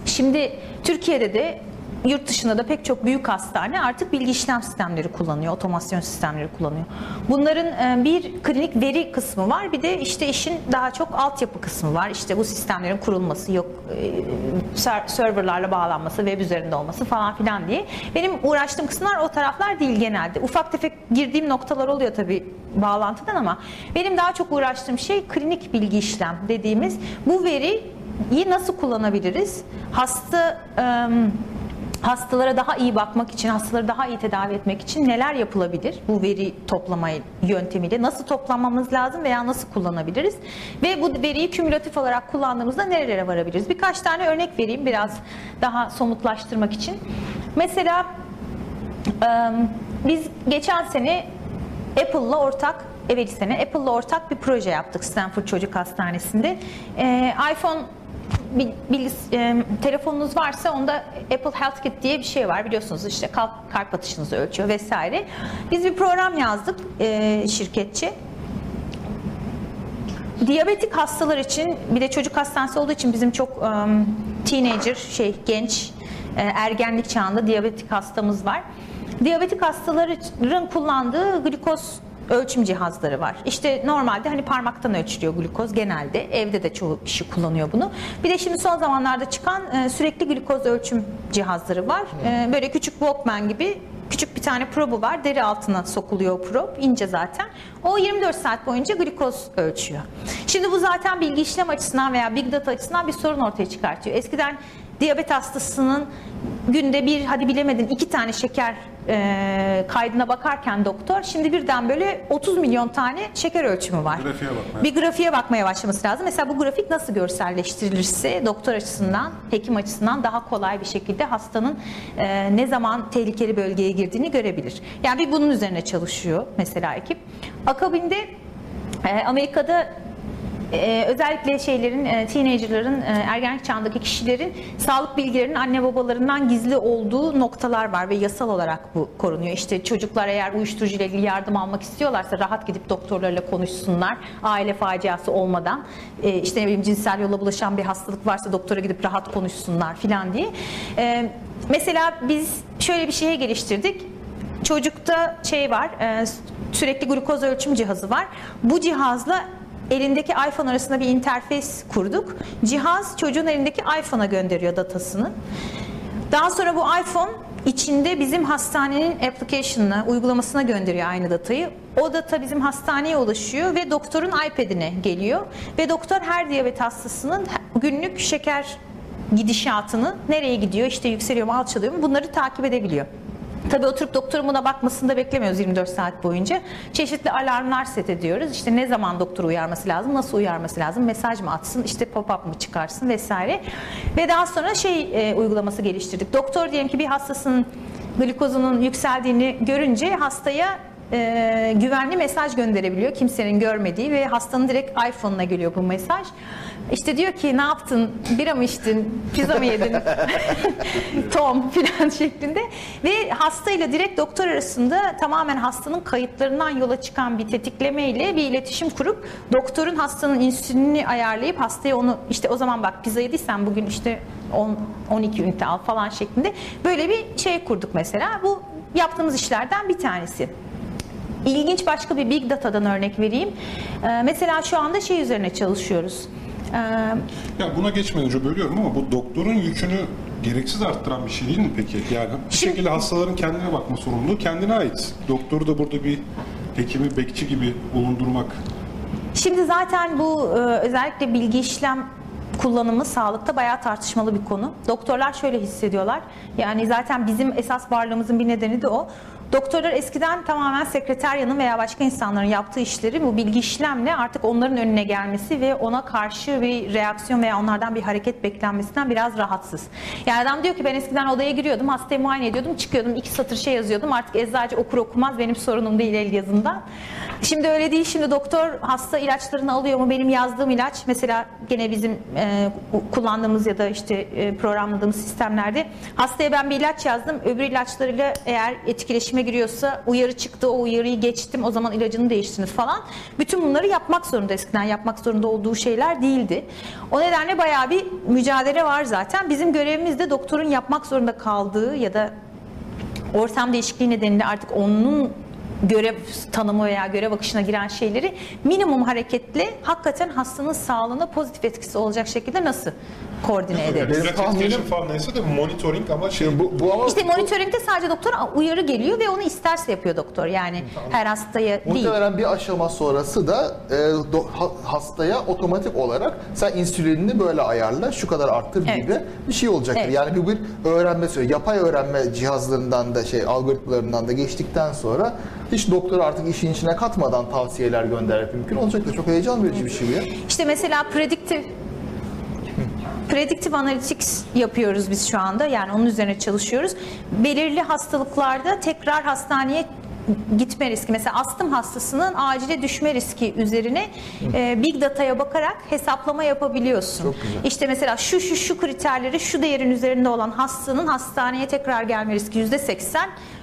Şimdi Türkiye'de de yurt dışında da pek çok büyük hastane artık bilgi işlem sistemleri kullanıyor, otomasyon sistemleri kullanıyor. Bunların e, bir klinik veri kısmı var, bir de işte işin daha çok altyapı kısmı var. İşte bu sistemlerin kurulması, yok e, ser- serverlarla bağlanması, web üzerinde olması falan filan diye. Benim uğraştığım kısımlar o taraflar değil genelde. Ufak tefek girdiğim noktalar oluyor tabii bağlantıdan ama benim daha çok uğraştığım şey klinik bilgi işlem dediğimiz bu veriyi nasıl kullanabiliriz? Hasta em, hastalara daha iyi bakmak için, hastaları daha iyi tedavi etmek için neler yapılabilir bu veri toplama yöntemiyle? Nasıl toplamamız lazım veya nasıl kullanabiliriz? Ve bu veriyi kümülatif olarak kullandığımızda nerelere varabiliriz? Birkaç tane örnek vereyim biraz daha somutlaştırmak için. Mesela biz geçen sene Apple'la ortak evvel sene Apple'la ortak bir proje yaptık Stanford Çocuk Hastanesi'nde. İPhone bil- bilgis- e, telefonunuz varsa onda Apple Health Kit diye bir şey var biliyorsunuz işte kalp, kalp atışınızı ölçüyor vesaire. Biz bir program yazdık e, şirketçi. Diyabetik hastalar için bir de çocuk hastanesi olduğu için bizim çok um, teenager şey genç e, ergenlik çağında diyabetik hastamız var. Diyabetik hastaların kullandığı glikoz ölçüm cihazları var. İşte normalde hani parmaktan ölçülüyor glukoz genelde. Evde de çoğu kişi kullanıyor bunu. Bir de şimdi son zamanlarda çıkan e, sürekli glukoz ölçüm cihazları var. E, böyle küçük Walkman gibi küçük bir tane probu var. Deri altına sokuluyor prob. ince zaten. O 24 saat boyunca glikoz ölçüyor. Şimdi bu zaten bilgi işlem açısından veya big data açısından bir sorun ortaya çıkartıyor. Eskiden diyabet hastasının günde bir hadi bilemedin iki tane şeker e, kaydına bakarken doktor şimdi birden böyle 30 milyon tane şeker ölçümü var. Grafiğe bakmaya. Bir grafiğe bakmaya başlaması lazım. Mesela bu grafik nasıl görselleştirilirse doktor açısından, hekim açısından daha kolay bir şekilde hastanın e, ne zaman tehlikeli bölgeye girdiğini görebilir. Yani bir bunun üzerine çalışıyor mesela ekip. Akabinde e, Amerika'da ee, özellikle şeylerin, e, teenagerların, e, ergenlik çağındaki kişilerin sağlık bilgilerinin anne babalarından gizli olduğu noktalar var ve yasal olarak bu korunuyor. İşte çocuklar eğer uyuşturucu ile ilgili yardım almak istiyorlarsa rahat gidip doktorlarla konuşsunlar. Aile faciası olmadan. E, işte ne bileyim cinsel yolla bulaşan bir hastalık varsa doktora gidip rahat konuşsunlar filan diye. E, mesela biz şöyle bir şeye geliştirdik. Çocukta şey var, e, sürekli glukoz ölçüm cihazı var. Bu cihazla elindeki iPhone arasında bir interfeys kurduk. Cihaz çocuğun elindeki iPhone'a gönderiyor datasını. Daha sonra bu iPhone içinde bizim hastanenin application'ına, uygulamasına gönderiyor aynı datayı. O data bizim hastaneye ulaşıyor ve doktorun iPad'ine geliyor. Ve doktor her diyabet hastasının günlük şeker gidişatını nereye gidiyor, işte yükseliyor mu, alçalıyor mu bunları takip edebiliyor. Tabii oturup doktorun buna bakmasını da beklemiyoruz 24 saat boyunca. Çeşitli alarmlar set ediyoruz. İşte ne zaman doktor uyarması lazım, nasıl uyarması lazım, mesaj mı atsın, işte pop-up mı çıkarsın vesaire. Ve daha sonra şey e, uygulaması geliştirdik. Doktor diyelim ki bir hastasının glikozunun yükseldiğini görünce hastaya e, güvenli mesaj gönderebiliyor. Kimsenin görmediği ve hastanın direkt iPhone'una geliyor bu mesaj. İşte diyor ki ne yaptın? Bira mı içtin? Pizza mı yedin? Tom filan şeklinde. Ve hastayla direkt doktor arasında tamamen hastanın kayıtlarından yola çıkan bir tetikleme ile bir iletişim kurup doktorun hastanın insülinini ayarlayıp hastaya onu işte o zaman bak pizza yediysen bugün işte 10 12 ünite al falan şeklinde böyle bir şey kurduk mesela. Bu yaptığımız işlerden bir tanesi. İlginç başka bir big data'dan örnek vereyim. Ee, mesela şu anda şey üzerine çalışıyoruz. Ee, Ya buna geçmeden önce bölüyorum ama bu doktorun yükünü gereksiz arttıran bir şey değil mi peki? Yani bir Şimdi- şekilde hastaların kendine bakma sorumluluğu kendine ait. Doktoru da burada bir hekimi, bekçi gibi bulundurmak Şimdi zaten bu e, özellikle bilgi işlem kullanımı sağlıkta bayağı tartışmalı bir konu. Doktorlar şöyle hissediyorlar. Yani zaten bizim esas varlığımızın bir nedeni de o. Doktorlar eskiden tamamen sekreteryanın veya başka insanların yaptığı işleri bu bilgi işlemle artık onların önüne gelmesi ve ona karşı bir reaksiyon veya onlardan bir hareket beklenmesinden biraz rahatsız. Yani adam diyor ki ben eskiden odaya giriyordum, hastayı muayene ediyordum, çıkıyordum, iki satır şey yazıyordum. Artık eczacı okur okumaz benim sorunum değil el yazından. Şimdi öyle değil. Şimdi doktor hasta ilaçlarını alıyor mu? Benim yazdığım ilaç mesela gene bizim e, kullandığımız ya da işte e, programladığımız sistemlerde hastaya ben bir ilaç yazdım. Öbür ilaçlarıyla eğer etkileşim etkileşime giriyorsa uyarı çıktı o uyarıyı geçtim o zaman ilacını değiştiniz falan. Bütün bunları yapmak zorunda eskiden yapmak zorunda olduğu şeyler değildi. O nedenle bayağı bir mücadele var zaten. Bizim görevimiz de doktorun yapmak zorunda kaldığı ya da ortam değişikliği nedeniyle artık onun görev tanımı veya görev akışına giren şeyleri minimum hareketle hakikaten hastanın sağlığına pozitif etkisi olacak şekilde nasıl koordine ederiz? Benim tahminim- falan neyse de monitoring ama şey Bu, bu ama İşte monitoringde sadece doktor uyarı geliyor ve onu isterse yapıyor doktor. Yani her hastaya değil. Muhtemelen bir aşama sonrası da e, do- ha- hastaya otomatik olarak sen insülinini böyle ayarla, şu kadar arttır Evet. gibi bir şey olacaktır. Evet. Yani bu bir öğrenme süreci. Yapay öğrenme cihazlarından da şey algoritmalarından da geçtikten sonra hiç doktor artık işin içine katmadan tavsiyeler göndermek mümkün olacaktır. Çok heyecan verici bir şey bu ya. İşte mesela predictive Predictive Analytics yapıyoruz biz şu anda. Yani onun üzerine çalışıyoruz. Belirli hastalıklarda tekrar hastaneye gitme riski. Mesela astım hastasının acile düşme riski üzerine e, big data'ya bakarak hesaplama yapabiliyorsun. Çok güzel. İşte mesela şu şu şu kriterleri şu değerin üzerinde olan hastanın hastaneye tekrar gelme riski %80,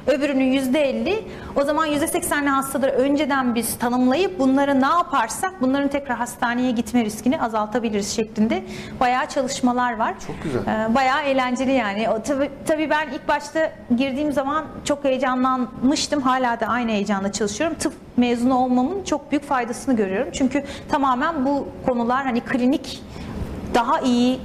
öbürünün %50. O zaman %80'li hastaları önceden biz tanımlayıp bunları ne yaparsak bunların tekrar hastaneye gitme riskini azaltabiliriz şeklinde bayağı çalışmalar var. Çok güzel. Ee, bayağı eğlenceli yani. O, tabii, tabii ben ilk başta girdiğim zaman çok heyecanlanmıştım. Hala da aynı heyecanla çalışıyorum. Tıp mezunu olmamın çok büyük faydasını görüyorum. Çünkü tamamen bu konular hani klinik daha iyi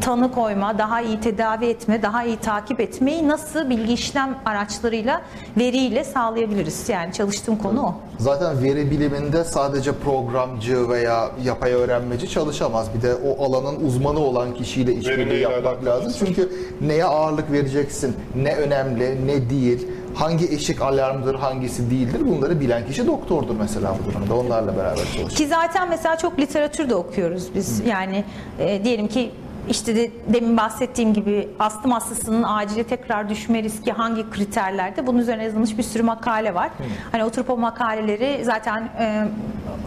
tanı koyma, daha iyi tedavi etme, daha iyi takip etmeyi nasıl bilgi işlem araçlarıyla, veriyle sağlayabiliriz? Yani çalıştığım konu o. Zaten veri biliminde sadece programcı veya yapay öğrenmeci çalışamaz. Bir de o alanın uzmanı olan kişiyle işbirliği yapmak lazım. Çünkü neye ağırlık vereceksin, ne önemli, ne değil, hangi eşik alarmdır, hangisi değildir bunları bilen kişi doktordur mesela bu durumda. Onlarla beraber çalışıyor. Ki zaten mesela çok literatür de okuyoruz biz. Yani e, diyelim ki işte de, demin bahsettiğim gibi astım hastasının acile tekrar düşme riski hangi kriterlerde bunun üzerine yazılmış bir sürü makale var. Hani oturup o makaleleri zaten e,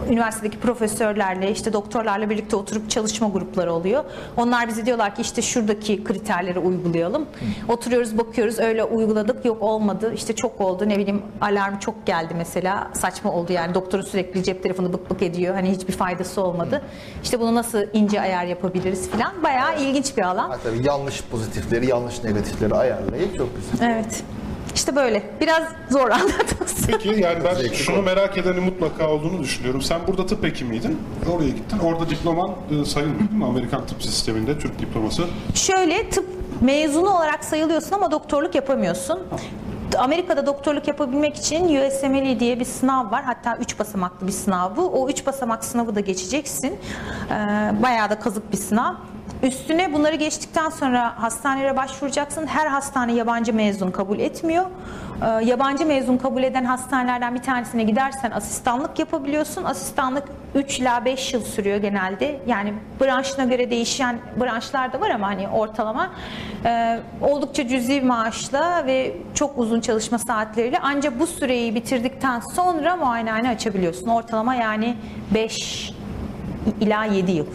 üniversitedeki profesörlerle işte doktorlarla birlikte oturup çalışma grupları oluyor. Onlar bize diyorlar ki işte şuradaki kriterleri uygulayalım. Oturuyoruz bakıyoruz öyle uyguladık yok olmadı işte çok oldu ne bileyim alarm çok geldi mesela saçma oldu yani doktorun sürekli cep telefonu bık bık ediyor hani hiçbir faydası olmadı. İşte bunu nasıl ince ayar yapabiliriz filan bayağı ilginç bir alan. Ha, tabii yanlış pozitifleri, yanlış negatifleri ayarlayıp çok güzel. Evet. İşte böyle. Biraz zor anlatması. Peki yani ben şunu merak edeni mutlaka olduğunu düşünüyorum. Sen burada tıp hekimiydin. Oraya gittin. Orada diploman e, sayılmıyor değil mi? Amerikan tıp sisteminde Türk diploması. Şöyle tıp mezunu olarak sayılıyorsun ama doktorluk yapamıyorsun. Amerika'da doktorluk yapabilmek için USMLE diye bir sınav var. Hatta 3 basamaklı bir sınav bu. O 3 basamak sınavı da geçeceksin. Ee, bayağı da kazık bir sınav. Üstüne bunları geçtikten sonra hastanelere başvuracaksın. Her hastane yabancı mezun kabul etmiyor. Ee, yabancı mezun kabul eden hastanelerden bir tanesine gidersen asistanlık yapabiliyorsun. Asistanlık 3 ila 5 yıl sürüyor genelde. Yani branşına göre değişen branşlar da var ama hani ortalama e, oldukça cüzi maaşla ve çok uzun çalışma saatleriyle ancak bu süreyi bitirdikten sonra muayenehane açabiliyorsun. Ortalama yani 5 ila 7 yıl.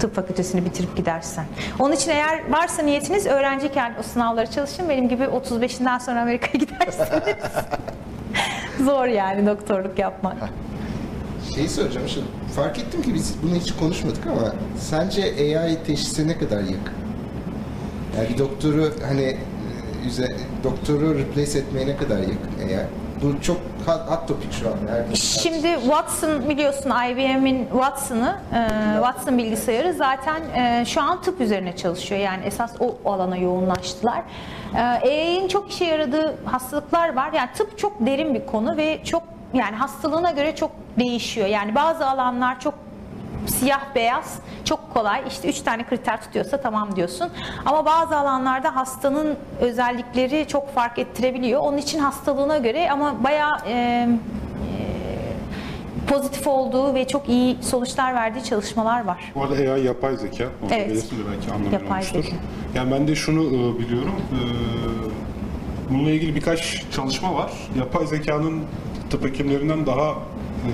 Tıp fakültesini bitirip gidersen. Onun için eğer varsa niyetiniz öğrenciyken o sınavları çalışın. Benim gibi 35'inden sonra Amerika'ya giderseniz zor yani doktorluk yapmak. Şeyi soracağım şimdi. Fark ettim ki biz bunu hiç konuşmadık ama sence AI teşhise ne kadar yakın? Yani bir doktoru hani e, doktoru replace etmeye ne kadar yakın AI? Bu çok hot, topic şu an. Şimdi Watson biliyorsun IBM'in Watson'ı, e, Watson bilgisayarı zaten e, şu an tıp üzerine çalışıyor. Yani esas o alana yoğunlaştılar. E, AI'nin çok işe yaradığı hastalıklar var. Yani tıp çok derin bir konu ve çok yani hastalığına göre çok değişiyor. Yani bazı alanlar çok siyah beyaz çok kolay işte üç tane kriter tutuyorsa tamam diyorsun ama bazı alanlarda hastanın özellikleri çok fark ettirebiliyor onun için hastalığına göre ama bayağı e, e, pozitif olduğu ve çok iyi sonuçlar verdiği çalışmalar var. Bu arada AI yapay zeka. Onu Evet. de belki Yapay olmuştur. zeka. Yani ben de şunu e, biliyorum. E, bununla ilgili birkaç çalışma var. Yapay zekanın tıp hekimlerinden daha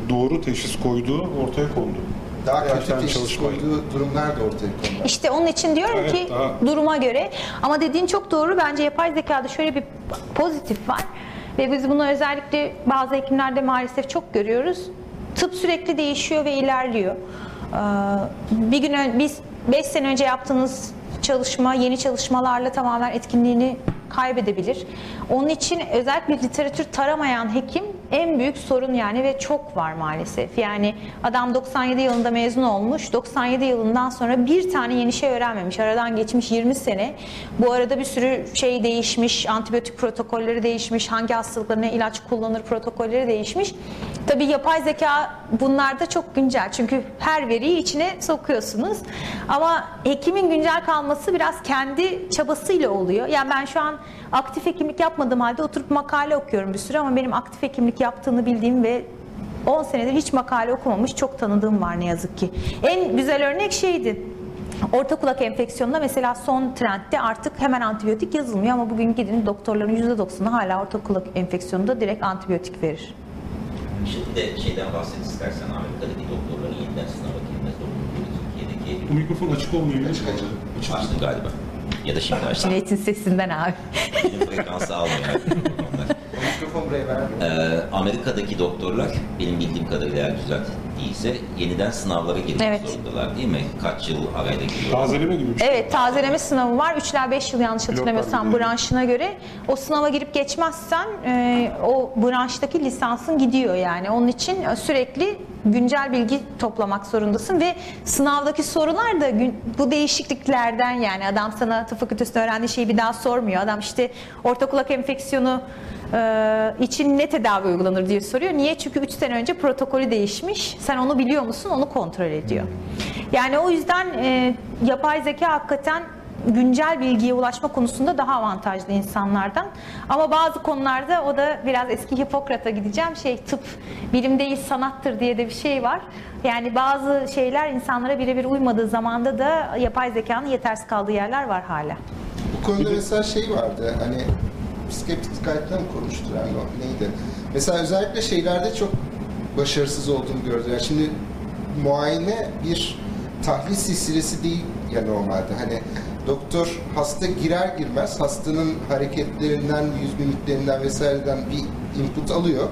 doğru teşhis koyduğu ortaya kondu. Daha kötü teşhis koyduğu durumlar da ortaya kondu. İşte onun için diyorum Evet, ki daha- duruma göre ama dediğin çok doğru bence yapay zekada şöyle bir pozitif var. Ve biz bunu özellikle bazı hekimlerde maalesef çok görüyoruz. Tıp sürekli değişiyor ve ilerliyor. Ee, Bir gün biz 5 sene önce yaptığınız çalışma yeni çalışmalarla tamamen etkinliğini kaybedebilir. Onun için özellikle literatür taramayan hekim en büyük sorun yani ve çok var maalesef. Yani adam 97 yılında mezun olmuş. 97 yılından sonra bir tane yeni şey öğrenmemiş. Aradan geçmiş 20 sene. Bu arada bir sürü şey değişmiş. Antibiyotik protokolleri değişmiş. Hangi hastalıklarına ilaç kullanır protokolleri değişmiş. Tabii yapay zeka bunlarda çok güncel. Çünkü her veriyi içine sokuyorsunuz. Ama hekimin güncel kalması biraz kendi çabasıyla oluyor. Yani ben şu an aktif hekimlik yapmadığım halde oturup makale okuyorum bir sürü ama benim aktif hekimlik yaptığını bildiğim ve 10 senedir hiç makale okumamış çok tanıdığım var ne yazık ki. En güzel örnek şeydi. Orta kulak enfeksiyonunda mesela son trendde artık hemen antibiyotik yazılmıyor ama bugün gidin doktorların %90'ı hala orta kulak enfeksiyonunda direkt antibiyotik verir. Şimdi de şeyden bahset istersen Amerika'daki doktorların yeniden sınava girme zorunluluğu Türkiye'deki Bu mikrofon açık olmuyor. Açık açık. açtı galiba. Ya da şimdi açtı. Cüneyt'in sesinden abi. Benim frekansı almıyor. Mikrofon buraya. Ee, Amerika'daki doktorlar benim bildiğim kadarıyla eğer düzelt değilse yeniden sınavlara girmek Evet. zorundalar değil mi? Kaç yıl arayla giriyorlar? Tazeleme gibi bir şey. Evet tazeleme sınavı var. 3 ila 5 yıl yanlış hatırlamıyorsam Pilotlar branşına göre. O sınava girip geçmezsen e, o branştaki lisansın gidiyor yani. Onun için sürekli güncel bilgi toplamak zorundasın ve sınavdaki sorular da bu değişikliklerden yani adam sana tıp fakültesinde öğrendiği şeyi bir daha sormuyor. Adam işte orta kulak enfeksiyonu e, için ne tedavi uygulanır diye soruyor. Niye? Çünkü 3 sene önce protokolü değişmiş. Sen onu biliyor musun? Onu kontrol ediyor. Yani o yüzden e, yapay zeka hakikaten güncel bilgiye ulaşma konusunda daha avantajlı insanlardan. Ama bazı konularda o da biraz eski Hipokrat'a gideceğim. Şey tıp bilim değil sanattır diye de bir şey var. Yani bazı şeyler insanlara birebir uymadığı zamanda da yapay zekanın yetersiz kaldığı yerler var hala. Bu konuda mesela şey vardı hani Skeptic Guide'da mı konuştu yani o neydi? Mesela özellikle şeylerde çok başarısız olduğunu gördüm. Yani şimdi muayene bir tahlil silsilesi değil ya normalde. Hani doktor hasta girer girmez hastanın hareketlerinden, yüz mimiklerinden vesaireden bir input alıyor.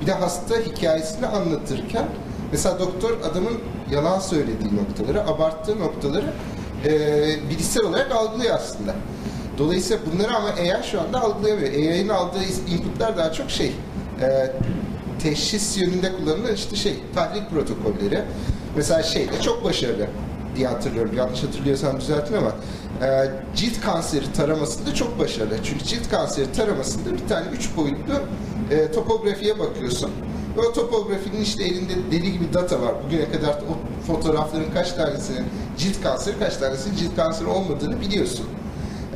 Bir de hasta hikayesini anlatırken mesela doktor adamın yalan söylediği noktaları, abarttığı noktaları e, bilişsel olarak algılıyor aslında. Dolayısıyla bunları ama AI şu anda algılayamıyor. AI'nin aldığı inputlar daha çok şey, e, teşhis yönünde kullanılan işte şey, tahlil protokolleri. Mesela şeyde çok başarılı diye hatırlıyorum. Yanlış hatırlıyorsam düzeltin ama e, cilt kanseri taramasında çok başarılı. Çünkü cilt kanseri taramasında bir tane üç boyutlu e, topografiye bakıyorsun. Ve o topografinin işte elinde deli gibi data var. Bugüne kadar o fotoğrafların kaç tanesinin cilt kanseri, kaç tanesinin cilt kanseri olmadığını biliyorsun.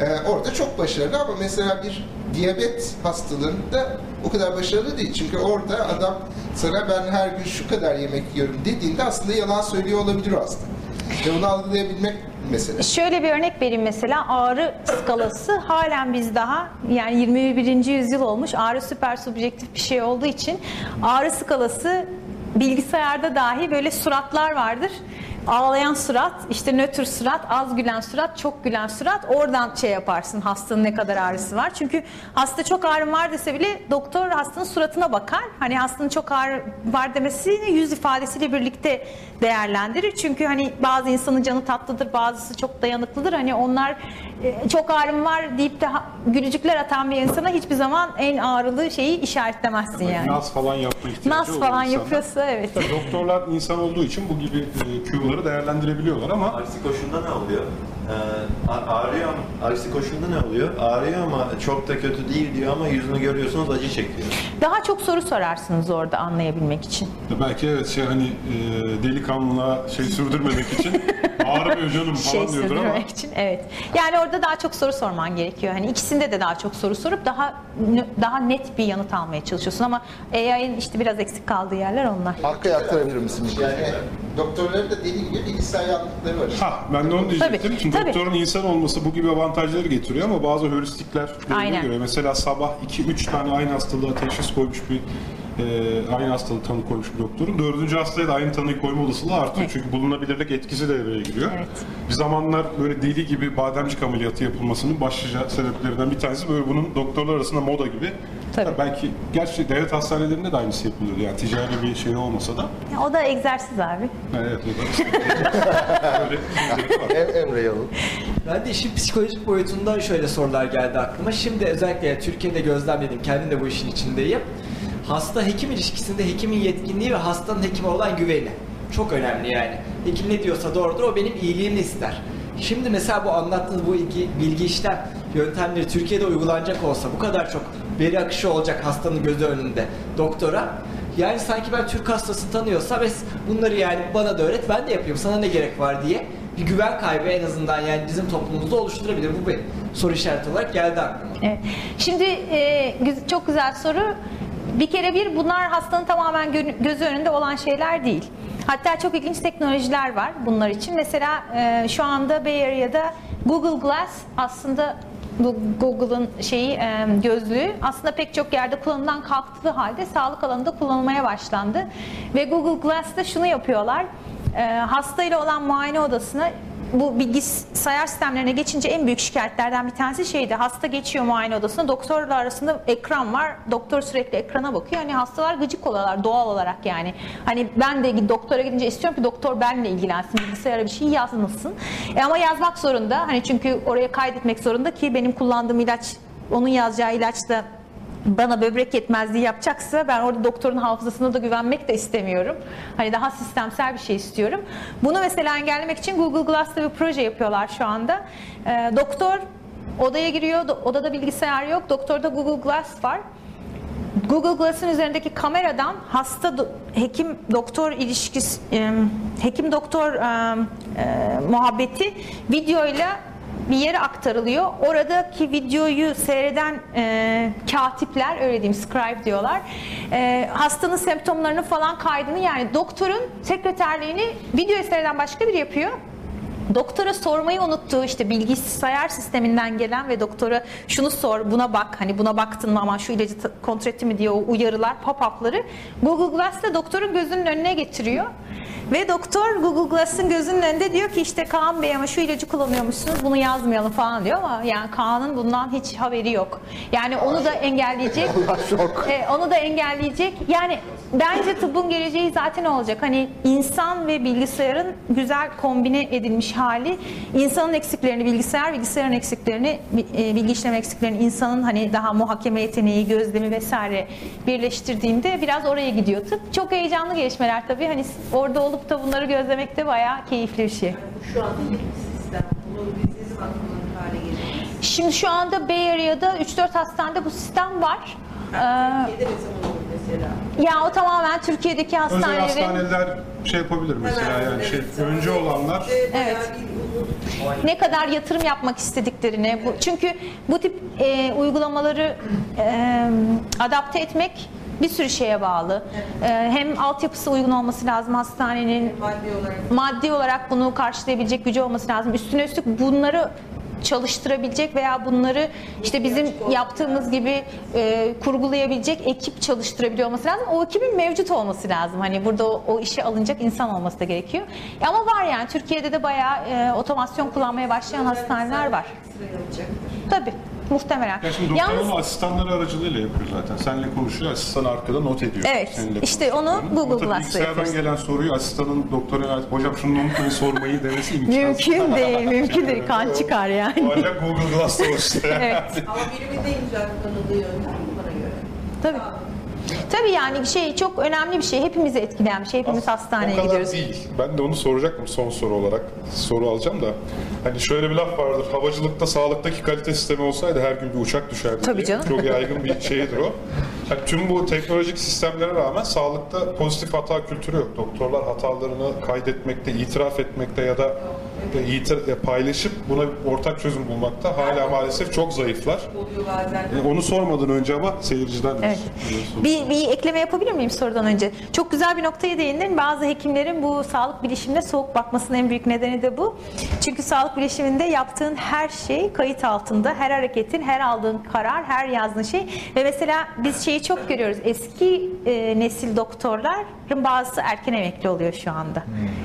Ee, orada çok başarılı ama mesela bir diyabet hastalığında o kadar başarılı değil. Çünkü orada adam sana ben her gün şu kadar yemek yiyorum dediğinde aslında yalan söylüyor olabilir o hasta. Ve bunu algılayabilmek mesele. Şöyle bir örnek vereyim mesela ağrı skalası halen biz daha yani 21. yüzyıl olmuş ağrı süper subjektif bir şey olduğu için ağrı skalası bilgisayarda dahi böyle suratlar vardır. Ağlayan surat, işte nötr surat, az gülen surat, çok gülen surat. Oradan şey yaparsın hastanın ne kadar ağrısı var. Çünkü hasta çok ağrım var dese bile doktor hastanın suratına bakar. Hani hastanın çok ağrı var demesini yüz ifadesiyle birlikte değerlendirir. Çünkü hani bazı insanın canı tatlıdır, bazısı çok dayanıklıdır. Hani onlar e, çok ağrım var deyip de gülücükler atan bir insana hiçbir zaman en ağrılı şeyi işaretlemezsin yani. Nas falan yapma ihtiyacı Nas falan insanlar. yapıyorsa evet. Tabii doktorlar insan olduğu için bu gibi e, Q'ları değerlendirebiliyorlar ama Aksi koşulda ne oluyor? Ee, ağrıyor ama aksi koşulda ne oluyor? Ağrıyor ama çok da kötü değil diyor ama yüzünü görüyorsunuz acı çekiyor. Daha çok soru sorarsınız orada anlayabilmek için. belki evet şey hani e, delikanlılığa şey sürdürmemek için ağrımıyor canım falan şey diyordur ama için evet. Yani orada daha çok soru sorman gerekiyor. Hani ikisinde de daha çok soru sorup daha daha net bir yanıt almaya çalışıyorsun ama AI'nin işte biraz eksik kaldığı yerler onlar. Arkaya aktarabilir misin? Yani doktorların da deli gibi bilgisayar yanlıkları var. Ha, ben de onu diyecektim. Tabii, Şimdi tabii. doktorun insan olması bu gibi avantajları getiriyor ama bazı heuristikler Aynen. göre mesela sabah 2-3 tane aynı hastalığa teşhis koymuş bir e, aynı hastalığı tanı koymuş bir doktorun dördüncü hastaya da aynı tanıyı koyma olasılığı artıyor. Evet. Çünkü bulunabilirlik etkisi de devreye giriyor. Evet. Bir zamanlar böyle deli gibi bademcik ameliyatı yapılmasının başlıca sebeplerinden bir tanesi böyle bunun doktorlar arasında moda gibi Tabii. Belki gerçi devlet hastanelerinde de aynısı yapılıyor. Yani ticari bir şey olmasa da. Ya O da egzersiz abi. Evet. Em- Emre Yalın. Ben de işin psikolojik boyutunda şöyle sorular geldi aklıma. Şimdi özellikle Türkiye'de gözlemledim, kendim de bu işin içindeyim. Hasta-hekim ilişkisinde hekimin yetkinliği ve hastanın hekime olan güveni. Çok önemli yani. Hekim ne diyorsa doğrudur, o benim iyiliğimi ister. Şimdi mesela bu anlattığınız bu ilgi, bilgi işlem yöntemleri Türkiye'de uygulanacak olsa bu kadar çok veri akışı olacak hastanın gözü önünde doktora. Yani sanki ben Türk hastası tanıyorsa ve bunları yani bana da öğret ben de yapayım sana ne gerek var diye bir güven kaybı en azından yani bizim toplumumuzda oluşturabilir. Bu bir soru işareti olarak geldi aklıma. Evet. Şimdi e, çok güzel soru. Bir kere bir bunlar hastanın tamamen gö- gözü önünde olan şeyler değil. Hatta çok ilginç teknolojiler var bunlar için. Mesela e, şu anda Bay Area'da Google Glass aslında bu Google'ın şeyi e, gözlüğü aslında pek çok yerde kullanılan kalktığı halde sağlık alanında kullanılmaya başlandı. Ve Google Glass'ta şunu yapıyorlar. E, hastayla olan muayene odasına bu bilgisayar sistemlerine geçince en büyük şikayetlerden bir tanesi şeydi. Hasta geçiyor muayene odasına, doktorla arasında ekran var. Doktor sürekli ekrana bakıyor. Hani hastalar gıcık oluyorlar doğal olarak yani. Hani ben de doktora gidince istiyorum ki doktor benimle ilgilensin, bilgisayara bir şey yazmasın. E ama yazmak zorunda. Hani çünkü oraya kaydetmek zorunda ki benim kullandığım ilaç, onun yazacağı ilaç da bana böbrek yetmezliği yapacaksa ben orada doktorun hafızasına da güvenmek de istemiyorum. Hani daha sistemsel bir şey istiyorum. Bunu mesela engellemek için Google Glass'ta bir proje yapıyorlar şu anda. Ee, doktor odaya giriyor, odada bilgisayar yok, doktorda Google Glass var. Google Glass'ın üzerindeki kameradan hasta hekim doktor ilişkisi e, hekim doktor e, e, muhabbeti videoyla bir yere aktarılıyor. Oradaki videoyu seyreden e, katipler öyle diyeyim scribe diyorlar. E, hastanın semptomlarını falan kaydını yani doktorun sekreterliğini videoyu seyreden başka biri yapıyor. Doktora sormayı unuttuğu işte bilgisayar sisteminden gelen ve doktora şunu sor buna bak hani buna baktın mı ama şu ilacı kontrol etti mi diye o uyarılar pop-up'ları Google Glass'la doktorun gözünün önüne getiriyor. Ve doktor Google Glass'ın gözünün önünde diyor ki işte Kaan Bey ama şu ilacı kullanıyormuşsunuz bunu yazmayalım falan diyor ama yani Kaan'ın bundan hiç haberi yok. Yani onu da engelleyecek. E, onu da engelleyecek. Yani bence tıbbın geleceği zaten olacak. Hani insan ve bilgisayarın güzel kombine edilmiş hali. İnsanın eksiklerini bilgisayar, bilgisayarın eksiklerini e, bilgi işleme eksiklerini insanın hani daha muhakeme yeteneği, gözlemi vesaire birleştirdiğinde biraz oraya gidiyor tıp. Çok heyecanlı gelişmeler tabii. Hani orada olup da bunları gözlemek de bayağı keyifli bir şey. Şu anda yeni bir sistem. Bunu biz ne zaman kullanır hale geliriz? Şimdi şu anda Bay Area'da 3-4 hastanede bu sistem var. Ee, mesela? ya o tamamen Türkiye'deki Özel hastanelerin hastaneler şey yapabilir mesela Hemen, yani şey evet. önce olanlar Evet. ne kadar yatırım yapmak istediklerini bu çünkü bu tip e, uygulamaları e, adapte etmek bir sürü şeye bağlı. E, hem altyapısı uygun olması lazım hastanenin maddi olarak. maddi olarak bunu karşılayabilecek gücü olması lazım. Üstüne üstlük bunları çalıştırabilecek veya bunları işte bizim yaptığımız gibi e, kurgulayabilecek ekip çalıştırabiliyor olması lazım. O ekibin mevcut olması lazım. Hani burada o, o işe alınacak insan olması da gerekiyor. E ama var yani Türkiye'de de bayağı e, otomasyon kullanmaya başlayan hastaneler var. Tabii. Muhtemelen. Ya şimdi Yalnız doktorun asistanları aracılığıyla yapıyor zaten. Seninle konuşuyor, asistan arkada not ediyor. Evet, seninle işte onu. Google Glass'ta bilgisayardan yapıyorsun. gelen soruyu asistanın doktora hocam şunu unutmayın sormayı demesi imkansız. mümkün değil, mümkün değil. Kan çıkar yani. Ancak Google Glass'ta oluştu. Evet. Ama bilimin en güzel kullanıldığı yöntem bana göre. Tabii. Tabii yani şey çok önemli bir şey. Hepimizi etkileyen bir şey. Hepimiz hastaneye o kadar gidiyoruz. değil. Ben de onu soracaktım son soru olarak. Soru alacağım da. Hani şöyle bir laf vardır. Havacılıkta sağlıktaki kalite sistemi olsaydı her gün bir uçak düşerdi Tabii diye. canım. Çok yaygın bir şeydir o. Hani tüm bu teknolojik sistemlere rağmen sağlıkta pozitif hata kültürü yok. Doktorlar hatalarını kaydetmekte, itiraf etmekte ya da e, paylaşıp buna bir ortak çözüm bulmakta hala maalesef çok zayıflar. E, Onu sormadan önce ama seyirciden Evet. Bir, bir ekleme yapabilir miyim sorudan önce? Çok güzel bir noktaya değindin. Bazı hekimlerin bu sağlık bilişimine soğuk bakmasının en büyük nedeni de bu. Çünkü sağlık bilişiminde yaptığın her şey kayıt altında. Her hareketin, her aldığın karar, her yazdığın şey. Ve mesela biz şeyi çok görüyoruz. Eski e, nesil doktorların bazısı erken emekli oluyor şu anda.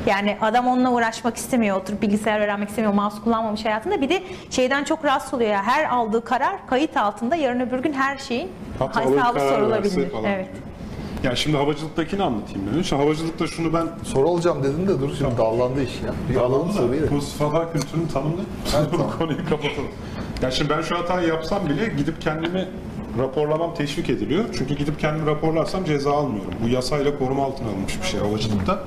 Yani adam onunla uğraşmak istemiyor. Oturup bilgisayar öğrenmek istemiyor, mouse kullanmamış hayatında. Bir de şeyden çok rahatsız oluyor ya. Her aldığı karar kayıt altında. Yarın öbür gün her şeyin Hatalı hesabı sorulabilir. Evet. Yani şimdi havacılıktakini anlatayım ben. Şimdi havacılıkta şunu ben Soru olacağım dedin de dur şimdi dallandı iş ya. Bir alalım soruyu da. Bu sıfatlar kültürünü tanımlayıp bu konuyu kapatalım. Yani şimdi ben şu hatayı yapsam bile gidip kendimi raporlamam teşvik ediliyor. Çünkü gidip kendimi raporlarsam ceza almıyorum. Bu yasayla koruma altına alınmış bir şey havacılıkta.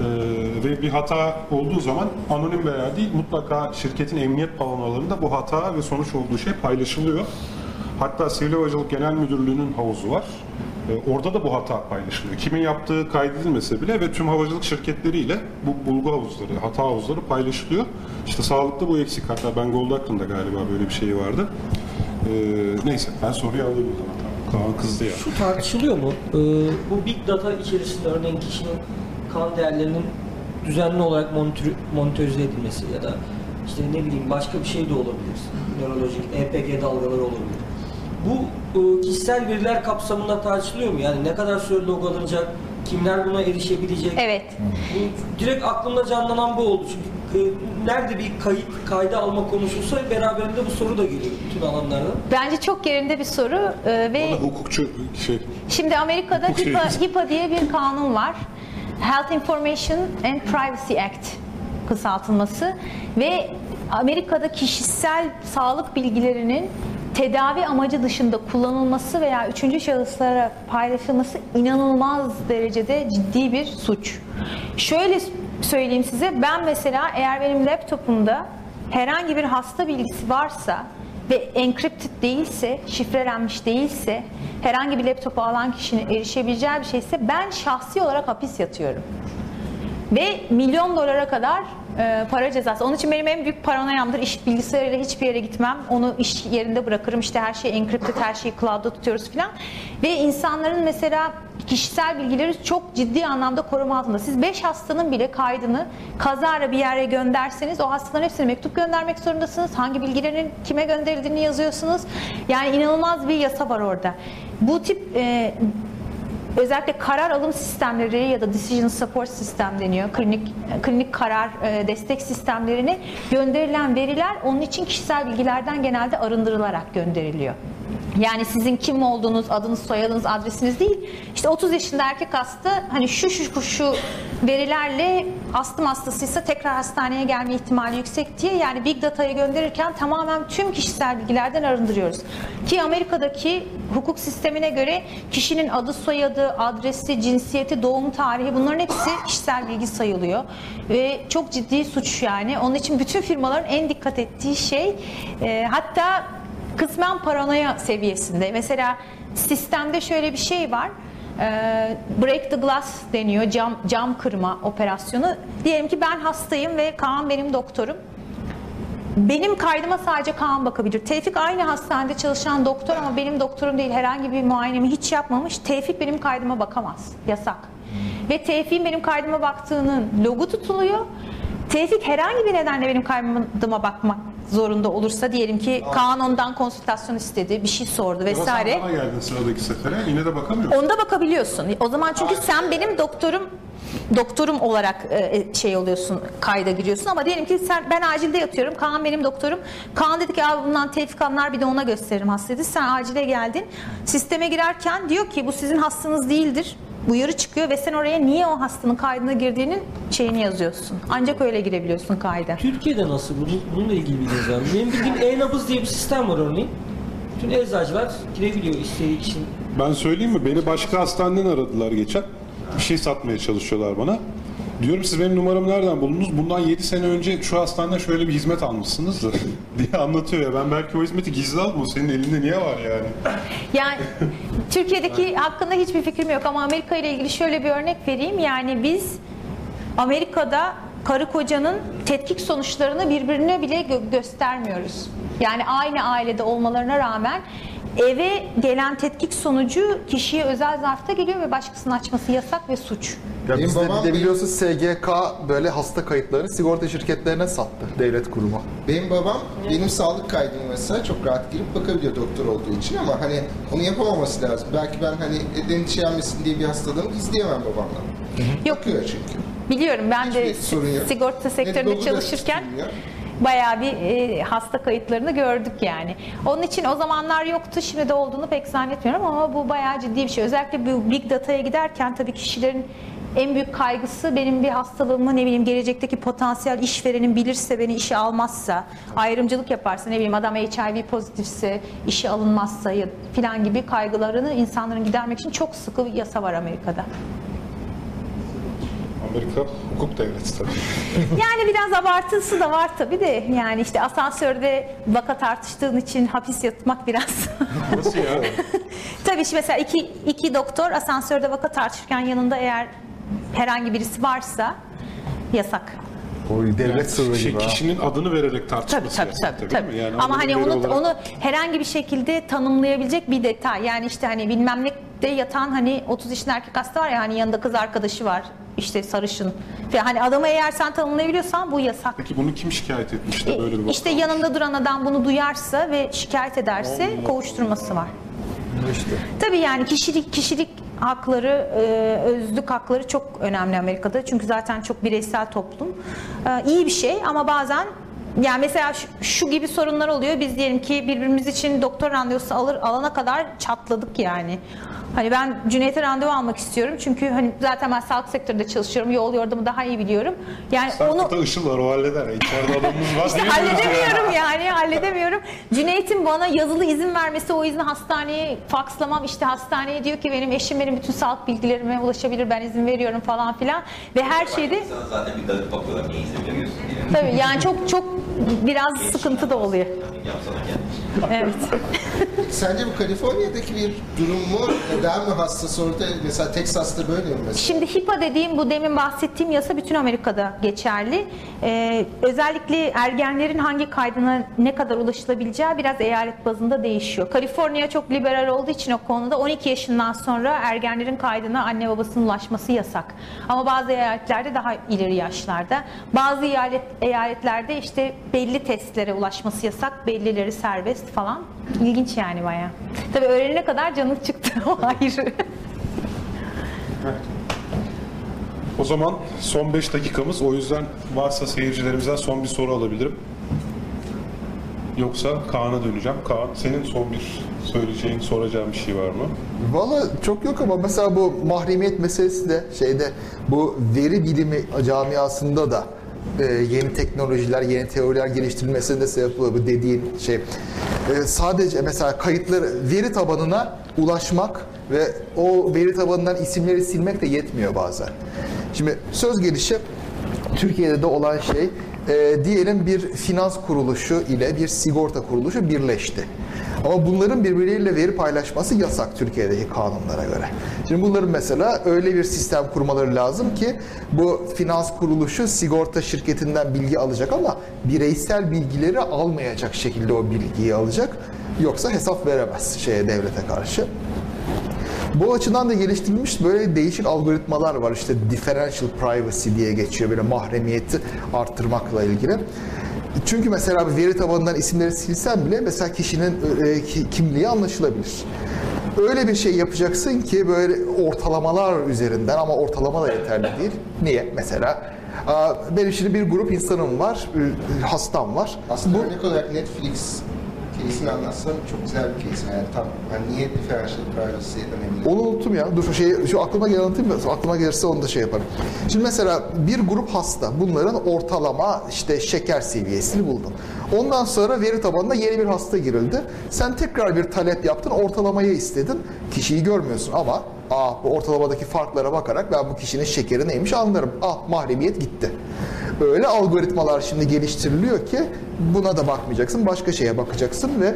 Ee, ve bir hata olduğu zaman anonim veya değil mutlaka şirketin emniyet panolarında bu hata ve sonuç olduğu şey paylaşılıyor. Hatta Sivil Havacılık Genel Müdürlüğü'nün havuzu var. Ee, Orada da bu hata paylaşılıyor. Kimin yaptığı kaydedilmese bile ve tüm havacılık şirketleriyle bu bulgu havuzları, hata havuzları paylaşılıyor. İşte sağlıkta bu eksik. Hatta ben Gold Aklım'da galiba böyle bir şey vardı. Ee, neyse ben soruyu alayım o zaman. Kaan kızdı ya. Şu tartışılıyor mu? Ee, bu big data içerisinde örneğin kişinin kan değerlerinin düzenli olarak monitör, monitörize edilmesi ya da işte ne bileyim başka bir şey de olabilir. Nörolojik EPG dalgaları olabilir. Bu e, kişisel veriler kapsamında tartışılıyor mu? Yani ne kadar süre log alınacak, kimler buna erişebilecek? Evet. Bu direkt aklımda canlanan bu oldu. Çünkü e, nerede bir kayıt, kayda alma konuşulsa beraberinde bu soru da geliyor bütün alanlarda. Bence çok yerinde bir soru Ee, ve Bana hukukçu şey Şimdi Amerika'da Hukuk HIPAA, şeyi. HIPAA diye bir kanun var. Health Information and Privacy Act kısaltılması ve Amerika'da kişisel sağlık bilgilerinin tedavi amacı dışında kullanılması veya üçüncü şahıslara paylaşılması inanılmaz derecede ciddi bir suç. Şöyle söyleyeyim size ben mesela eğer benim laptopumda herhangi bir hasta bilgisi varsa ve encrypted değilse, şifrelenmiş değilse, herhangi bir laptopu alan kişinin erişebileceği bir şeyse ben şahsi olarak hapis yatıyorum. Ve milyon dolara kadar e, para cezası. Onun için benim en büyük paranoyamdır. İş bilgisayarıyla hiçbir yere gitmem. Onu iş yerinde bırakırım. İşte her şey encrypted, her şeyi cloud'da tutuyoruz filan. Ve insanların mesela kişisel bilgileri çok ciddi anlamda koruma altında. Siz 5 hastanın bile kaydını kazara bir yere gönderseniz o hastaların hepsine mektup göndermek zorundasınız. Hangi bilgilerin kime gönderildiğini yazıyorsunuz. Yani inanılmaz bir yasa var orada. Bu tip e, özellikle karar alım sistemleri ya da decision support sistem deniyor. Klinik klinik karar e, destek sistemlerine gönderilen veriler onun için kişisel bilgilerden genelde arındırılarak gönderiliyor. Yani sizin kim olduğunuz, adınız, soyadınız, adresiniz değil. İşte 30 yaşında erkek hasta hani şu şu şu verilerle astım hastasıysa tekrar hastaneye gelme ihtimali yüksek diye yani big data'ya gönderirken tamamen tüm kişisel bilgilerden arındırıyoruz. Ki Amerika'daki hukuk sistemine göre kişinin adı, soyadı, adresi, cinsiyeti, doğum tarihi bunların hepsi kişisel bilgi sayılıyor. Ve çok ciddi suç yani. Onun için bütün firmaların en dikkat ettiği şey e, hatta kısmen paranoya seviyesinde. Mesela sistemde şöyle bir şey var. Ee, break the glass deniyor. Cam, cam kırma operasyonu. Diyelim ki ben hastayım ve Kaan benim doktorum. Benim kaydıma sadece Kaan bakabilir. Tevfik aynı hastanede çalışan doktor ama benim doktorum değil. Herhangi bir muayenemi hiç yapmamış. Tevfik benim kaydıma bakamaz. Yasak. Ve Tevfik'in benim kaydıma baktığının logu tutuluyor. Tevfik herhangi bir nedenle benim kaydıma bakmak zorunda olursa diyelim ki Kaan ondan konsültasyon istedi, bir şey sordu Ama vesaire. bana geldin sıradaki sefere yine de bakamıyorsun. Onda bakabiliyorsun. O zaman çünkü sen benim doktorum doktorum olarak e, şey oluyorsun, kayda giriyorsun ama diyelim ki sen ben acilde yatıyorum. Kaan benim doktorum. Kaan dedi ki abi bundan tevfik anlar bir de ona gösteririm hasta dedi. Sen acile geldin. Sisteme girerken diyor ki bu sizin hastanız değildir. Uyarı çıkıyor ve sen oraya niye o hastanın kaydına girdiğinin şeyini yazıyorsun. Ancak öyle girebiliyorsun kayda. Türkiye'de nasıl? Bunun, bununla ilgili bilginiz var mı? Benim bildiğim e-nabız diye bir sistem var örneğin. Bütün eczacılar girebiliyor istediği kişinin. Ben söyleyeyim mi? Beni başka hastaneden aradılar geçen. Bir şey satmaya çalışıyorlar bana. Diyorum siz benim numaramı nereden buldunuz? Bundan 7 sene önce şu hastaneden şöyle bir hizmet almışsınız da diye anlatıyor ya. Ben belki o hizmeti gizli aldım. Senin elinde niye var yani? Yani Türkiye'deki hakkında hiçbir fikrim yok ama Amerika ile ilgili şöyle bir örnek vereyim. Yani biz Amerika'da karı kocanın tetkik sonuçlarını birbirine bile gö- göstermiyoruz. Yani aynı ailede olmalarına rağmen eve gelen tetkik sonucu kişiye özel zarfta geliyor ve başkasının açması yasak ve suç. Ya Benim bizde babam bir de biliyorsun SGK böyle hasta kayıtlarını sigorta şirketlerine sattı devlet kurumu. Benim babam benim sağlık kaydıma mesela çok rahat girip bakabiliyor doktor olduğu için ama hani onu yapamaması lazım. Belki ben hani endişelenmesin diye bir hastalığımı gizleyemem babamdan. Yok Bakıyor çünkü. Biliyorum ben de Hiçbir sorun yok. sigorta sektöründe da çalışırken tutulmuyor. Bayağı bir e, hasta kayıtlarını gördük yani. Onun için o zamanlar yoktu, şimdi de olduğunu pek zannetmiyorum ama bu bayağı ciddi bir şey. Özellikle bu big data'ya giderken tabii kişilerin en büyük kaygısı benim bir hastalığımı ne bileyim gelecekteki potansiyel işverenin bilirse beni işe almazsa, ayrımcılık yaparsa ne bileyim adam HIV pozitifse, işe alınmazsa ya filan gibi kaygılarını insanların gidermek için çok sıkı yasa var Amerika'da. Amerika hukuk devleti tabii. Yani biraz abartısı da var tabii de yani işte asansörde vaka tartıştığın için hapis yatmak biraz. Nasıl ya? tabii şimdi mesela iki, iki doktor asansörde vaka tartışırken yanında eğer herhangi birisi varsa yasak. O devlet sırrı şey, gibi ha. kişinin adını vererek Tabii tartışması tabii tabii. değil tabii. mi? Yani Ama hani onu olarak- onu herhangi bir şekilde tanımlayabilecek bir detay. Yani işte hani bilmem ne de yatan hani 30 yaşında erkek hasta var ya hani yanında kız arkadaşı var. işte sarışın. Ve hani adamı eğer sen tanımlayabiliyorsan bu yasak. Peki bunu kim şikayet etmiş de böyle bir İşte yanında duran adam bunu duyarsa ve şikayet ederse kovuşturması var. İşte. Tabii yani kişilik kişilik hakları, e, özlük hakları çok önemli Amerika'da. Çünkü zaten çok bireysel toplum. E, iyi bir şey ama bazen yani mesela şu, şu gibi sorunlar oluyor. Biz diyelim ki birbirimiz için doktor randevusu alır alana kadar çatladık yani. Hani ben Cüneyt'e randevu almak istiyorum. Çünkü hani zaten ben sağlık sektöründe çalışıyorum. Yol yordamı daha iyi biliyorum. Yani onu Sarkıta ışıl var o halleder. İçeride adamımız var. işte diyemiyoruz yani. halledemiyorum yani halledemiyorum. Cüneyt'in bana yazılı izin vermesi o izni hastaneye fakslamam işte hastaneye diyor ki benim eşim benim bütün sağlık bilgilerime ulaşabilir ben izin veriyorum falan filan ve her şeyde zaten bir dalıp bakıyorlar niye izin veriyorsun diye. tabii yani çok çok biraz sıkıntı da oluyor. Evet. Sence bu Kaliforniya'daki bir durum mu? Daha mı hassas orada? Mesela Texas'ta böyle mi mesela? Şimdi HIPAA dediğim bu demin bahsettiğim yasa bütün Amerika'da geçerli. Ee, özellikle ergenlerin hangi kaydına ne kadar ulaşılabileceği biraz eyalet bazında değişiyor. Kaliforniya çok liberal olduğu için o konuda 12 yaşından sonra ergenlerin kaydına anne babasının ulaşması yasak. Ama bazı eyaletlerde daha ileri yaşlarda. Bazı eyalet, eyaletlerde işte belli testlere ulaşması yasak, bellileri serbest falan. İlginç yani bayağı. Tabii öğrenene kadar canın çıktı o ayrı. O zaman son 5 dakikamız. O yüzden varsa seyircilerimizden son bir soru alabilirim. Yoksa Kaan'a döneceğim. Kaan senin son bir söyleyeceğin, soracağın bir şey var mı? Valla çok yok ama mesela bu mahremiyet meselesi de şeyde bu veri bilimi camiasında da e, yeni teknolojiler, yeni teoriler geliştirilmesine de sebep bu dediğin şey. E, sadece mesela kayıtları veri tabanına ulaşmak ve o veri tabanından isimleri silmek de yetmiyor bazen. Şimdi söz gelişi Türkiye'de de olan şey e, diyelim bir finans kuruluşu ile bir sigorta kuruluşu birleşti. Ama bunların birbirleriyle veri paylaşması yasak Türkiye'deki kanunlara göre. Şimdi bunların mesela öyle bir sistem kurmaları lazım ki bu finans kuruluşu sigorta şirketinden bilgi alacak ama bireysel bilgileri almayacak şekilde o bilgiyi alacak. Yoksa hesap veremez şeye devlete karşı. Bu açıdan da geliştirilmiş böyle değişik algoritmalar var. İşte differential privacy diye geçiyor böyle mahremiyeti arttırmakla ilgili. Çünkü mesela bir veri tabanından isimleri silsen bile mesela kişinin e, ki- kimliği anlaşılabilir. Öyle bir şey yapacaksın ki böyle ortalamalar üzerinden ama ortalama da yeterli değil. Niye? Mesela benim şimdi bir grup insanım var, e, hastam var. Aslında Bu- örnek olarak Netflix case'ini anlatsam çok güzel bir case. Yani tam hani niye differential privacy önemli? Onu unuttum ya. Dur şu şeyi şu aklıma gelen anlatayım mı? Aklıma gelirse onu da şey yaparım. Şimdi mesela bir grup hasta. Bunların ortalama işte şeker seviyesini buldun. Ondan sonra veri tabanına yeni bir hasta girildi. Sen tekrar bir talep yaptın. Ortalamayı istedin. Kişiyi görmüyorsun ama Aa, bu ortalamadaki farklara bakarak ben bu kişinin şekeri neymiş anlarım. Ah mahremiyet gitti. Öyle algoritmalar şimdi geliştiriliyor ki buna da bakmayacaksın. Başka şeye bakacaksın ve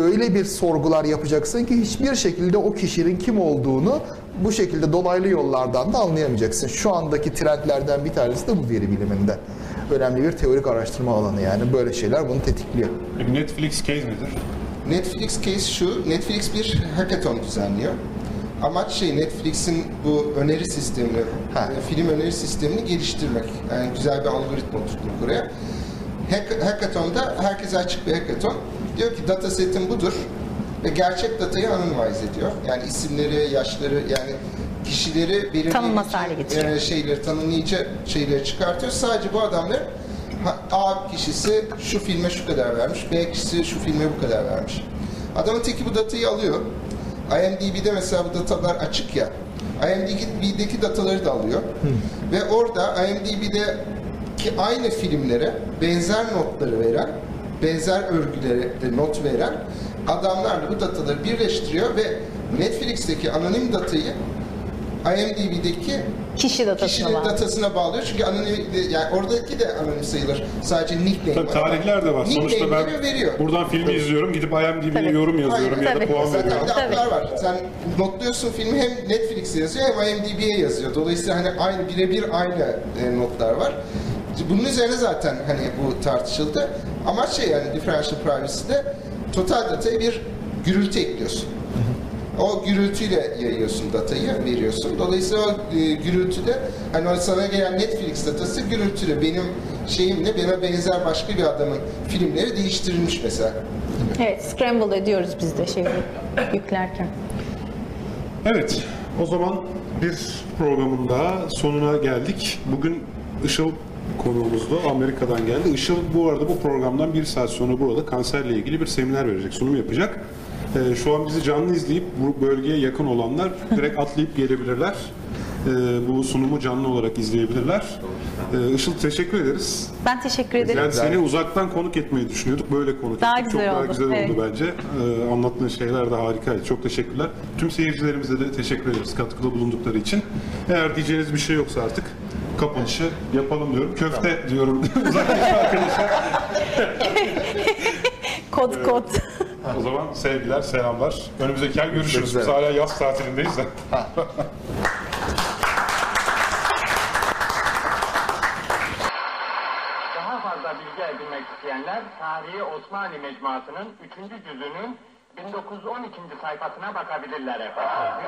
öyle bir sorgular yapacaksın ki hiçbir şekilde o kişinin kim olduğunu bu şekilde dolaylı yollardan da anlayamayacaksın. Şu andaki trendlerden bir tanesi de bu veri biliminde. Önemli bir teorik araştırma alanı yani böyle şeyler bunu tetikliyor. Netflix case nedir? Netflix case şu, Netflix bir hackathon düzenliyor. Amaç şey Netflix'in bu öneri sistemini, Ha. e, film öneri sistemini geliştirmek. Yani güzel bir algoritma oturtmak oraya. Hack, hackathon'da herkese açık bir hackathon. Diyor ki data setin budur ve gerçek datayı anonymize ediyor. Yani isimleri, yaşları yani kişileri belirleyici e, şeyleri tanımlayıcı şeyleri çıkartıyor. Sadece bu adamlar A kişisi şu filme şu kadar vermiş, B kişisi şu filme bu kadar vermiş. Adamın teki bu datayı alıyor. IMDb'de mesela bu datalar açık ya. IMDb'deki dataları da alıyor. Ve orada IMDb'de ki aynı filmlere benzer notları veren, benzer örgülere de not veren adamlarla bu dataları birleştiriyor ve Netflix'teki anonim datayı IMDb'deki Kişi datasına kişinin bağlı. datasına bağlıyor. Çünkü anonim yani oradaki de anonim sayılır. Sadece nickname Tabii var. tarihler de var. Sonuçta ben Nickname'leri veriyor. buradan filmi izliyorum. Gidip IMDb'ye Tabii. yorum yazıyorum Aynen. ya da Tabii. puan Zaten veriyorum. bir de Tabii. var. Sen notluyorsun filmi hem Netflix'e yazıyor hem IMDb'ye yazıyor. Dolayısıyla hani aynı birebir aynı e, notlar var. Bunun üzerine zaten hani bu tartışıldı. Ama şey yani differential privacy'de total dataya bir gürültü ekliyorsun. O gürültüyle yayıyorsun datayı, veriyorsun. Dolayısıyla o e, gürültüde hani o sana gelen Netflix datası gürültüyle benim şeyimle bana benzer başka bir adamın filmleri değiştirilmiş mesela. Evet, scramble ediyoruz biz de şeyi yüklerken. Evet, o zaman bir programın daha sonuna geldik. Bugün Işıl konuğumuzdu. Amerika'dan geldi. Işıl bu arada bu programdan bir saat sonra burada kanserle ilgili bir seminer verecek, sunum yapacak. Ee, şu an bizi canlı izleyip bu bölgeye yakın olanlar direkt atlayıp gelebilirler. Ee, bu sunumu canlı olarak izleyebilirler. Ee, Işıl teşekkür ederiz. Ben teşekkür ederim. Yani seni uzaktan konuk etmeyi düşünüyorduk. Böyle konuk Daha ettik. güzel Çok daha oldu, güzel evet. oldu bence. Ee, anlattığın şeyler de harikaydı. Çok teşekkürler. Tüm seyircilerimize de teşekkür ederiz katkıda bulundukları için. Eğer diyeceğiniz bir şey yoksa artık kapanışı yapalım diyorum. Köfte diyorum uzaktaki arkadaşa. Kod kod. O zaman sevgiler, selamlar. Önümüzdeki ay görüşürüz. Biz hala yaz tatilindeyiz de. Daha fazla bilgi edinmek isteyenler Tarihi Osmanlı Mecmuası'nın 3. cüzünün 1912. sayfasına bakabilirler efendim.